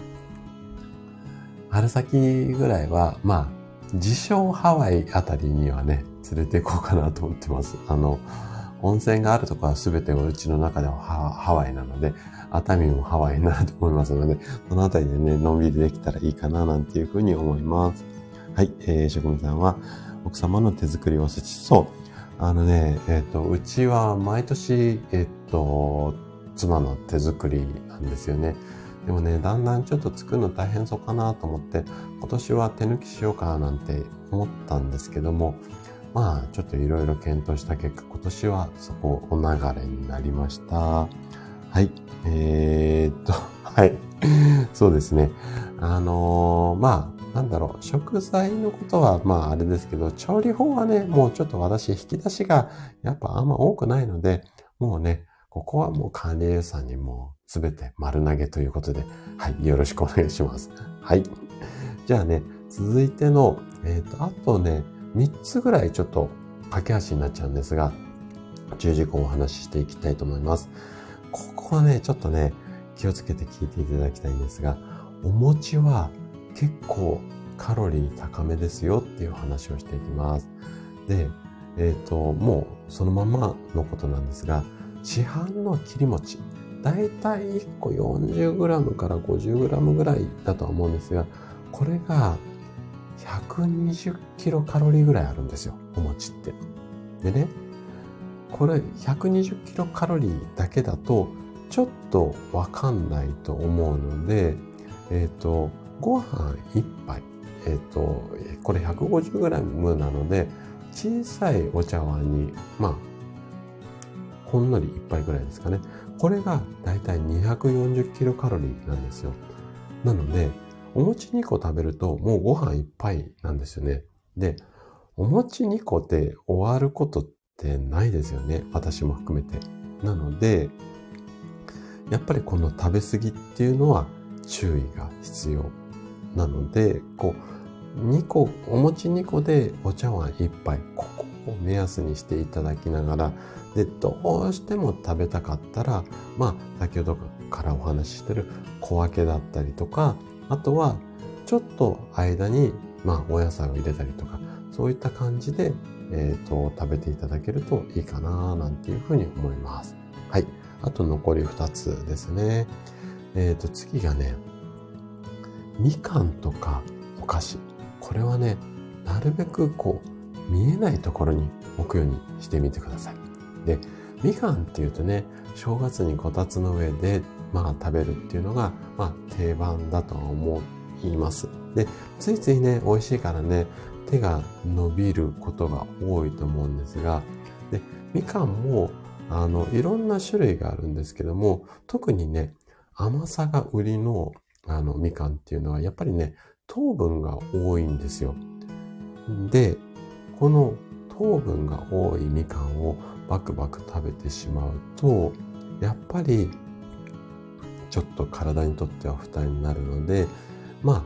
[SPEAKER 1] 春先ぐらいは、まあ、自称ハワイあたりにはね、連れて行こうかなと思ってます。あの、温泉があるところは全てうちの中ではハワイなので、熱海もハワイになると思いますので、そのあたりでね、のんびりできたらいいかななんていうふうに思います。はい、えー、職務さんは、奥様の手作りおせち。そう。あのね、えっ、ー、と、うちは毎年、えっ、ー、と、妻の手作りなんですよね。でもね、だんだんちょっと作るの大変そうかなと思って、今年は手抜きしようかなんて思ったんですけども、まあ、ちょっといろいろ検討した結果、今年はそこお流れになりました。はい。えー、っと、はい。そうですね。あのー、まあ、なんだろう、食材のことはまああれですけど、調理法はね、もうちょっと私引き出しがやっぱあんま多くないので、もうね、ここはもう管理栄養さんにもうすべて丸投げということで、はい、よろしくお願いします。はい。じゃあね、続いての、えっ、と、あとね、3つぐらいちょっと駆け足になっちゃうんですが、注意事項をお話ししていきたいと思います。ここはね、ちょっとね、気をつけて聞いていただきたいんですが、お餅は結構カロリー高めですよっていう話をしていきます。で、えっ、ー、と、もうそのままのことなんですが、市販の切り餅、だいたい1個 40g から 50g ぐらいだとは思うんですが、これが120キロカロリーぐらいあるんですよ、お餅って。でね、これ120キロカロリーだけだとちょっとわかんないと思うので、えっ、ー、と、ご飯1杯、えっ、ー、と、これ 150g なので、小さいお茶碗に、まあ、ほんのり1杯ぐらいですかね。これがだいたい240キロカロリーなんですよ。なので、お餅2個食べるともうご飯1杯なんですよね。で、お餅2個で終わることってないですよね。私も含めて。なので、やっぱりこの食べ過ぎっていうのは注意が必要なので、こう、2個、お餅2個でお茶碗1杯、ここを目安にしていただきながら、で、どうしても食べたかったら、まあ、先ほどからお話ししてる小分けだったりとか、あとは、ちょっと間に、まあ、お野菜を入れたりとか、そういった感じで、えっ、ー、と、食べていただけるといいかな、なんていうふうに思います。はい。あと残り2つですね。えっ、ー、と、次がね、みかんとかお菓子。これはね、なるべくこう、見えないところに置くようにしてみてください。で、みかんっていうとね、正月にこたつの上で、まあ食べるっていうのが、まあ定番だとは思います。で、ついついね、美味しいからね、手が伸びることが多いと思うんですが、で、みかんも、あの、いろんな種類があるんですけども、特にね、甘さが売りの、あの、みかんっていうのは、やっぱりね、糖分が多いんですよ。で、この糖分が多いみかんをバクバク食べてしまうと、やっぱり、ちょっと体にとっては負担になるので、ま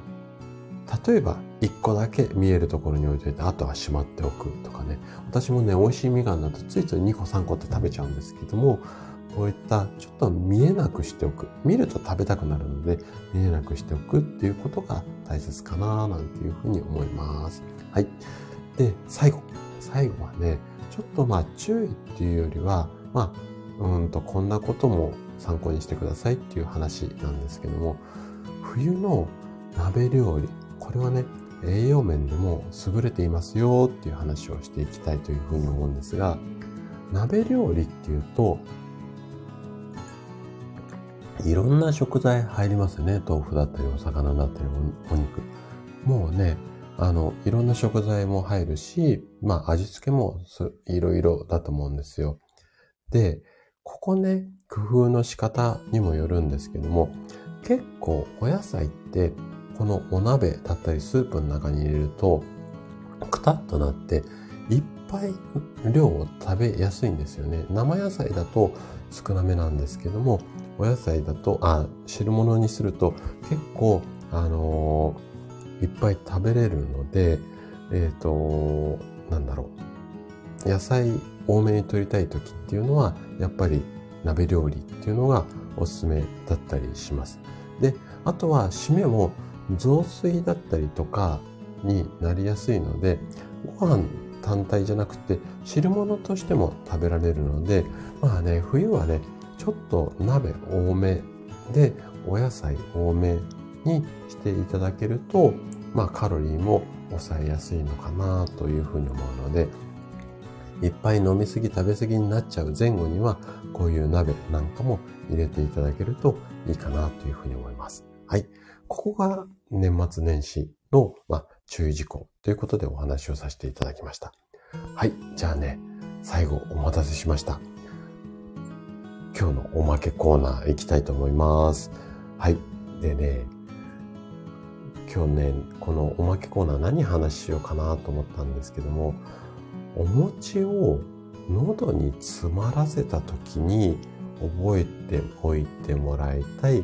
[SPEAKER 1] あ、例えば1個だけ見えるところに置いといて、あとはしまっておくとかね。私もね、美味しいみかんだとついつい2個3個って食べちゃうんですけども、こういったちょっと見えなくしておく。見ると食べたくなるので、見えなくしておくっていうことが大切かななんていうふうに思います。はい。で、最後。最後はね、ちょっとまあ注意っていうよりは、まあ、うんとこんなことも参考にしてくださいっていう話なんですけども、冬の鍋料理、これはね、栄養面でも優れていますよっていう話をしていきたいというふうに思うんですが、鍋料理っていうと、いろんな食材入りますね。豆腐だったり、お魚だったり、お肉。もうね、あの、いろんな食材も入るし、まあ味付けもいろいろだと思うんですよ。で、ここね、工夫の仕方にもよるんですけども、結構お野菜って、このお鍋だったりスープの中に入れると、くたっとなって、いっぱい量を食べやすいんですよね。生野菜だと少なめなんですけども、お野菜だと、あ、汁物にすると結構、あのー、いっぱい食べれるので、えっ、ー、と、なんだろう。野菜多めに取りたい時っていうのは、やっぱり鍋料理っていうのがおすすめだったりします。で、あとは締めも雑炊だったりとかになりやすいので、ご飯単体じゃなくて汁物としても食べられるので、まあね、冬はね、ちょっと鍋多めでお野菜多めにしていただけると、まあカロリーも抑えやすいのかなというふうに思うので、いっぱい飲みすぎ食べすぎになっちゃう前後には、こういう鍋なんかも入れていただけるといいかなというふうに思います。はい。ここが年末年始の、まあ、注意事項ということでお話をさせていただきました。はい。じゃあね、最後お待たせしました。今日のおまけコーナー行きたいと思います。はい。でね、今日ね、このおまけコーナー何話しようかなと思ったんですけども、お餅を喉に詰まらせた時に覚えておいてもらいたい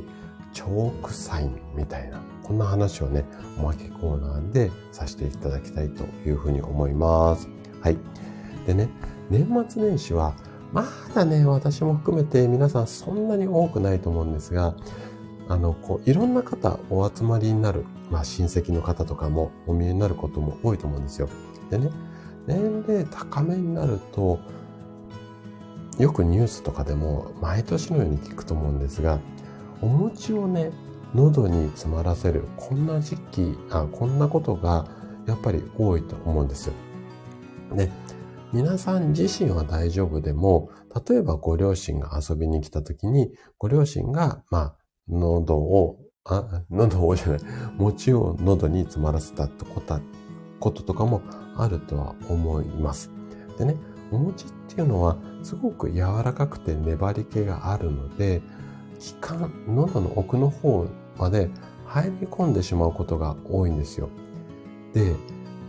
[SPEAKER 1] チョークサインみたいな、こんな話をね、おまけコーナーでさせていただきたいというふうに思います。はい。でね、年末年始は、まだね、私も含めて皆さんそんなに多くないと思うんですが、あの、こう、いろんな方お集まりになる、まあ親戚の方とかもお見えになることも多いと思うんですよ。でね、年齢高めになると、よくニュースとかでも毎年のように聞くと思うんですが、お餅をね、喉に詰まらせる、こんな時期、あ、こんなことがやっぱり多いと思うんですよ。で、皆さん自身は大丈夫でも、例えばご両親が遊びに来た時に、ご両親が、まあ、喉を、あ、喉をじゃない、餅を喉に詰まらせたってことこととかもあるとは思います。でね、お餅っていうのはすごく柔らかくて粘り気があるので、気管、喉の奥の方まで入り込んでしまうことが多いんですよ。で、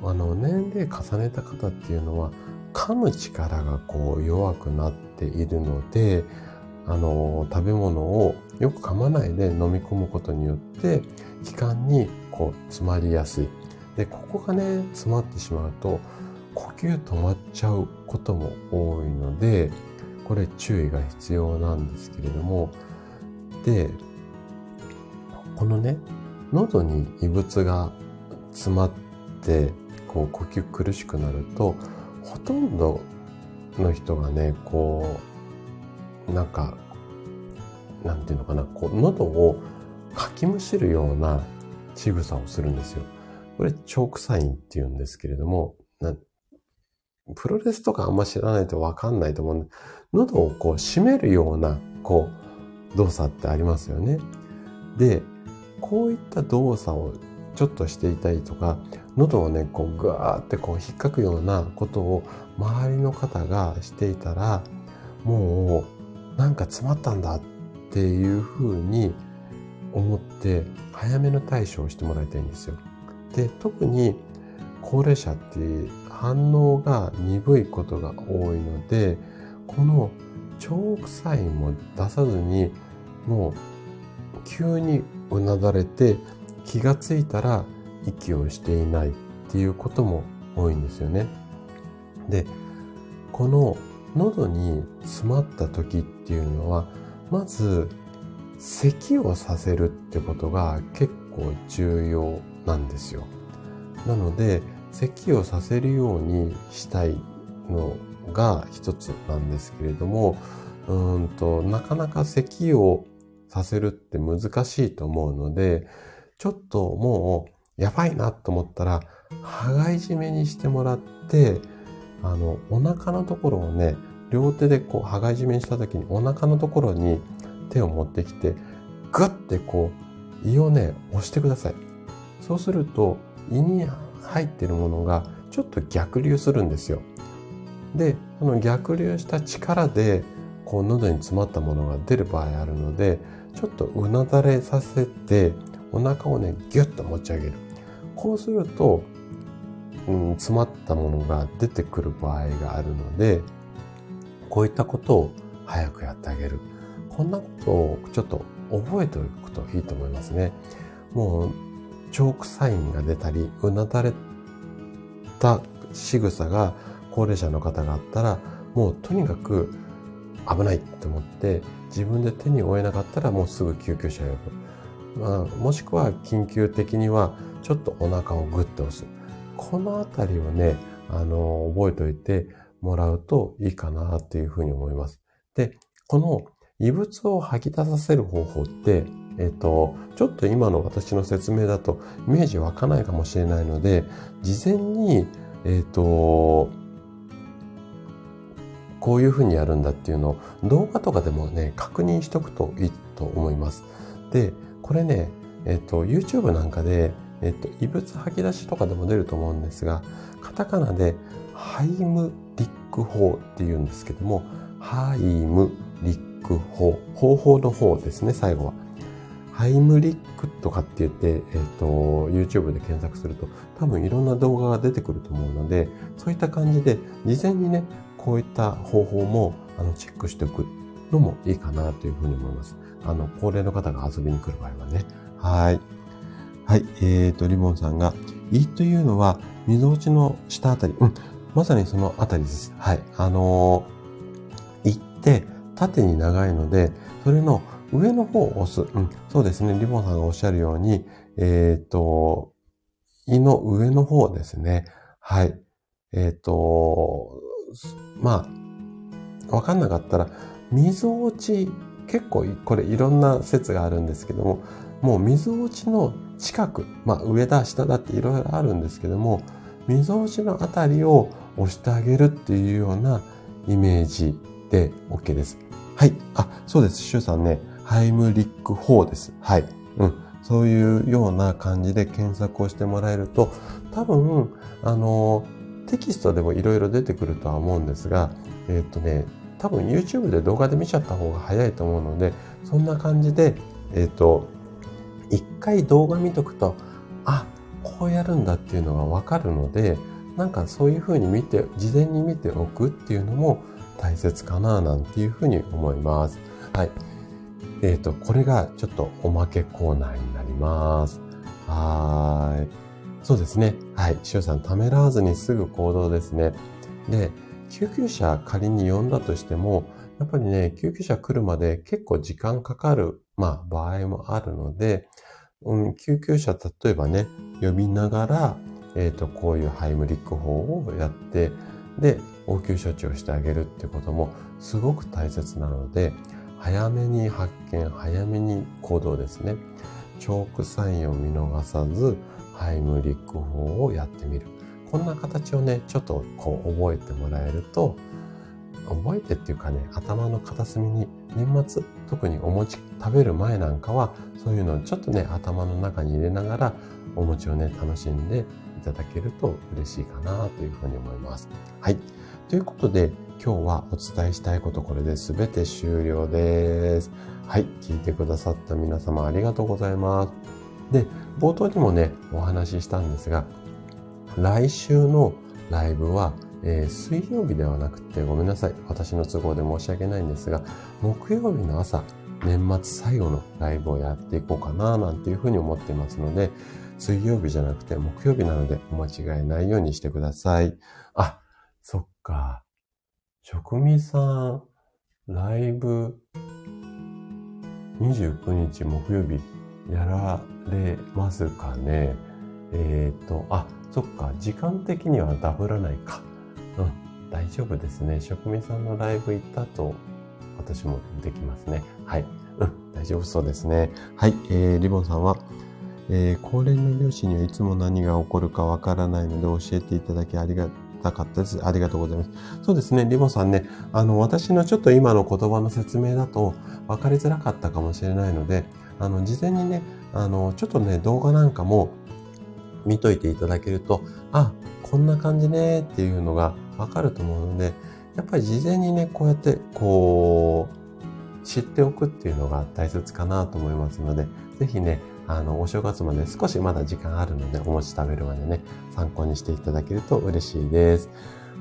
[SPEAKER 1] あの、年齢重ねた方っていうのは、噛む力がこう弱くなっているので、あの、食べ物をよく噛まないで飲み込むことによって、気管にこう詰まりやすい。で、ここがね、詰まってしまうと、呼吸止まっちゃうことも多いので、これ注意が必要なんですけれども、で、このね、喉に異物が詰まって、こう呼吸苦しくなると、ほとんどの人がね、こう、なんか、なんていうのかな、こう、喉をかきむしるような仕草をするんですよ。これ、チョークサインって言うんですけれども、プロレスとかあんま知らないとわかんないと思うんで、喉をこう締めるような、こう、動作ってありますよね。で、こういった動作をちょっとしていたりとか、喉をね、こう、ぐわーってこう、引っかくようなことを周りの方がしていたら、もう、なんか詰まったんだっていうふうに思って、早めの対処をしてもらいたいんですよ。で、特に高齢者って反応が鈍いことが多いので、このチョークサインも出さずに、もう急にうなだれて気がついたら息をしていないっていうことも多いんですよね。で、この喉に詰まった時っていうのは、まず咳をさせるってことが結構重要なんですよ。なので、咳をさせるようにしたいのが一つなんですけれども、うんと、なかなか咳をさせるって難しいと思うので、ちょっともうやばいなと思ったら、羽交い締めにしてもらって、あの、お腹のところをね、両手でこう、羽交い締めにした時にお腹のところに手を持ってきて、グッてこう、胃をね、押してください。そうすると、胃に入ってるものがちょっと逆流するんですよ。で、その逆流した力で、こう喉に詰まったものが出る場合あるので、ちょっとうなだれさせて、お腹をね、ギュッと持ち上げる。こうすると、うん、詰まったものが出てくる場合があるので、こういったことを早くやってあげる。こんなことをちょっと覚えておくといいと思いますね。もう、チョークサインが出たり、うなだれた仕草が高齢者の方があったら、もうとにかく危ないと思って、自分で手に負えなかったらもうすぐ救急車呼ぶ。まあ、もしくは緊急的にはちょっとお腹をグッと押す。このあたりをね、あの、覚えておいてもらうといいかなっていうふうに思います。で、この異物を吐き出させる方法って、えっ、と、ちょっと今の私の説明だとイメージ湧かないかもしれないので、事前に、えっ、と、こういうふうにやるんだっていうのを動画とかでもね、確認しとくといいと思います。で、これね、えっ、と、YouTube なんかで、えっ、と、異物吐き出しとかでも出ると思うんですが、カタカナでハイムリック法って言うんですけども、ハイムリック法、方法の方ですね、最後は。ハイムリックとかって言って、えっ、ー、と、YouTube で検索すると多分いろんな動画が出てくると思うので、そういった感じで事前にね、こういった方法もあのチェックしておくのもいいかなというふうに思います。あの、高齢の方が遊びに来る場合はね。はい。はい。えっ、ー、と、リボンさんが、胃というのは、溝落ちの下あたり。うん。まさにそのあたりです。はい。あのー、胃って縦に長いので、それの上の方を押す。うん。そうですね。リボンさんがおっしゃるように、えっ、ー、と、胃の上の方ですね。はい。えっ、ー、と、まあ、わかんなかったら、溝落ち、結構これいろんな説があるんですけども、もう溝落ちの近く、まあ上だ、下だっていろいろあるんですけども、溝落ちのあたりを押してあげるっていうようなイメージで OK です。はい。あ、そうです。シュウさんね、ハイムリック4です。はい。うん。そういうような感じで検索をしてもらえると、多分、あの、テキストでもいろいろ出てくるとは思うんですが、えっ、ー、とね、多分 YouTube で動画で見ちゃった方が早いと思うので、そんな感じで、えっ、ー、と、一回動画見とくと、あ、こうやるんだっていうのがわかるので、なんかそういうふうに見て、事前に見ておくっていうのも大切かななんていうふうに思います。はい。えっ、ー、と、これがちょっとおまけコーナーになります。はい。そうですね。はい。塩さん、ためらわずにすぐ行動ですね。で、救急車仮に呼んだとしても、やっぱりね、救急車来るまで結構時間かかる、まあ、場合もあるので、うん、救急車、例えばね、呼びながら、えっ、ー、と、こういうハイムリック法をやって、で、応急処置をしてあげるってこともすごく大切なので、早めに発見、早めに行動ですね。チョークサインを見逃さず、ハイムリック法をやってみる。こんな形をね、ちょっとこう覚えてもらえると、覚えてっていうかね、頭の片隅に年末、特にお餅食べる前なんかは、そういうのをちょっとね、頭の中に入れながら、お餅をね、楽しんでいただけると嬉しいかなというふうに思います。はい。ということで、今日はお伝えしたいことこれで全て終了です。はい。聞いてくださった皆様ありがとうございます。で、冒頭にもね、お話ししたんですが、来週のライブは、えー、水曜日ではなくて、ごめんなさい。私の都合で申し訳ないんですが、木曜日の朝、年末最後のライブをやっていこうかな、なんていうふうに思ってますので、水曜日じゃなくて木曜日なのでお間違いないようにしてください。あ、そっか。職味さん、ライブ、29日木曜日やられますかね。えっ、ー、と、あ、そっか、時間的にはダブらないか。うん、大丈夫ですね。職人さんのライブ行った後、私もできますね。はい。うん、大丈夫そうですね。はい、えー、リボンさんは、えー、高齢の両親にはいつも何が起こるかわからないので教えていただきありがたかったです。ありがとうございます。そうですね、リボさんね、あの、私のちょっと今の言葉の説明だと分かりづらかったかもしれないので、あの、事前にね、あの、ちょっとね、動画なんかも見といていただけると、あ、こんな感じねっていうのがわかると思うので、やっぱり事前にね、こうやって、こう知っておくっていうのが大切かなと思いますので、ぜひね、あの、お正月まで少しまだ時間あるので、お餅食べるまでね、参考にしていただけると嬉しいです。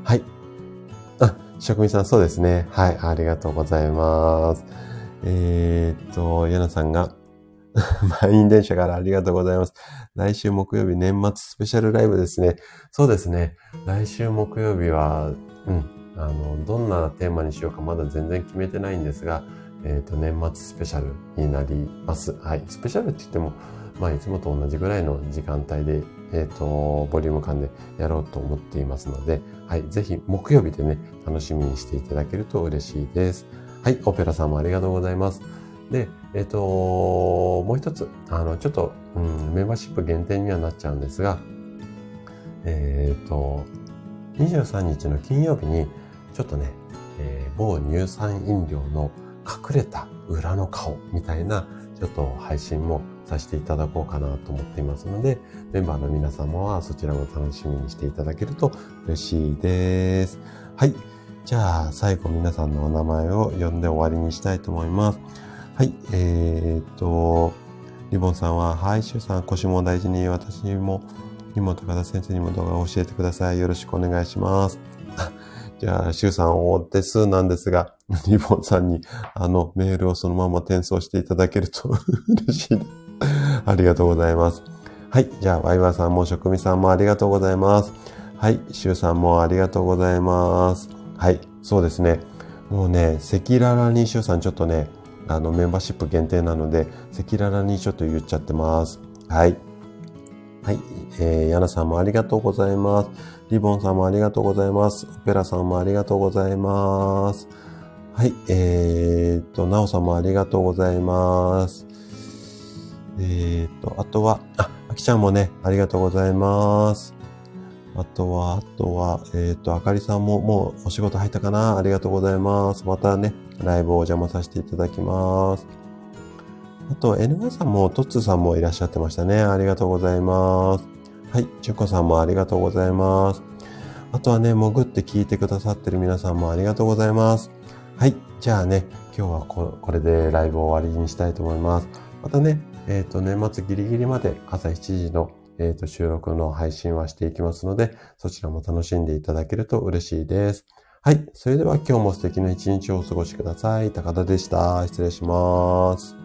[SPEAKER 1] はい。あ、職人さん、そうですね。はい、ありがとうございます。えー、っと、ヤナさんが、満員電車からありがとうございます。来週木曜日年末スペシャルライブですね。そうですね。来週木曜日は、うん、あの、どんなテーマにしようかまだ全然決めてないんですが、えっ、ー、と、年末スペシャルになります。はい。スペシャルって言っても、まあ、いつもと同じぐらいの時間帯で、えっ、ー、と、ボリューム感でやろうと思っていますので、はい。ぜひ、木曜日でね、楽しみにしていただけると嬉しいです。はい。オペラさんもありがとうございます。で、えっ、ー、と、もう一つ、あの、ちょっと、うん、メンバーシップ限定にはなっちゃうんですが、えっ、ー、と、23日の金曜日に、ちょっとね、えー、某乳酸飲料の隠れた裏の顔みたいな、ちょっと配信もさせていただこうかなと思っていますので、メンバーの皆様はそちらも楽しみにしていただけると嬉しいです。はい。じゃあ、最後皆さんのお名前を呼んで終わりにしたいと思います。はい。えー、っと、リボンさんは、はい、シュさん、腰も大事に、私にも、妹方先生にも動画を教えてください。よろしくお願いします。じゃあ、シュウさんお手数なんですが、リボンさんにあのメールをそのまま転送していただけると 嬉しいです。ありがとうございます。はい。じゃあ、ワイワーさんも職味さんもありがとうございます。はい。シュウさんもありがとうございます。はい。そうですね。もうね、赤裸々にシュウさんちょっとね、あの、メンバーシップ限定なので、赤裸々にちょっと言っちゃってます。はい。はい。えー、ヤナさんもありがとうございます。リボンさんもありがとうございます。オペラさんもありがとうございます。はい。えー、っと、ナオさんもありがとうございます。えー、っと、あとは、あ、あきちゃんもね、ありがとうございます。あとは、あとは、えー、っと、あかりさんももうお仕事入ったかな？ありがとうございます。またね、ライブをお邪魔させていただきます。あと、NY さんも、トッツーさんもいらっしゃってましたね。ありがとうございます。はい、ちゅこさんもありがとうございます。あとはね、潜って聞いてくださってる皆さんもありがとうございます。はい、じゃあね、今日はこれでライブを終わりにしたいと思います。またね、えっ、ー、と、年末ギリギリまで朝7時の、えー、と収録の配信はしていきますので、そちらも楽しんでいただけると嬉しいです。はい。それでは今日も素敵な一日をお過ごしください。高田でした。失礼します。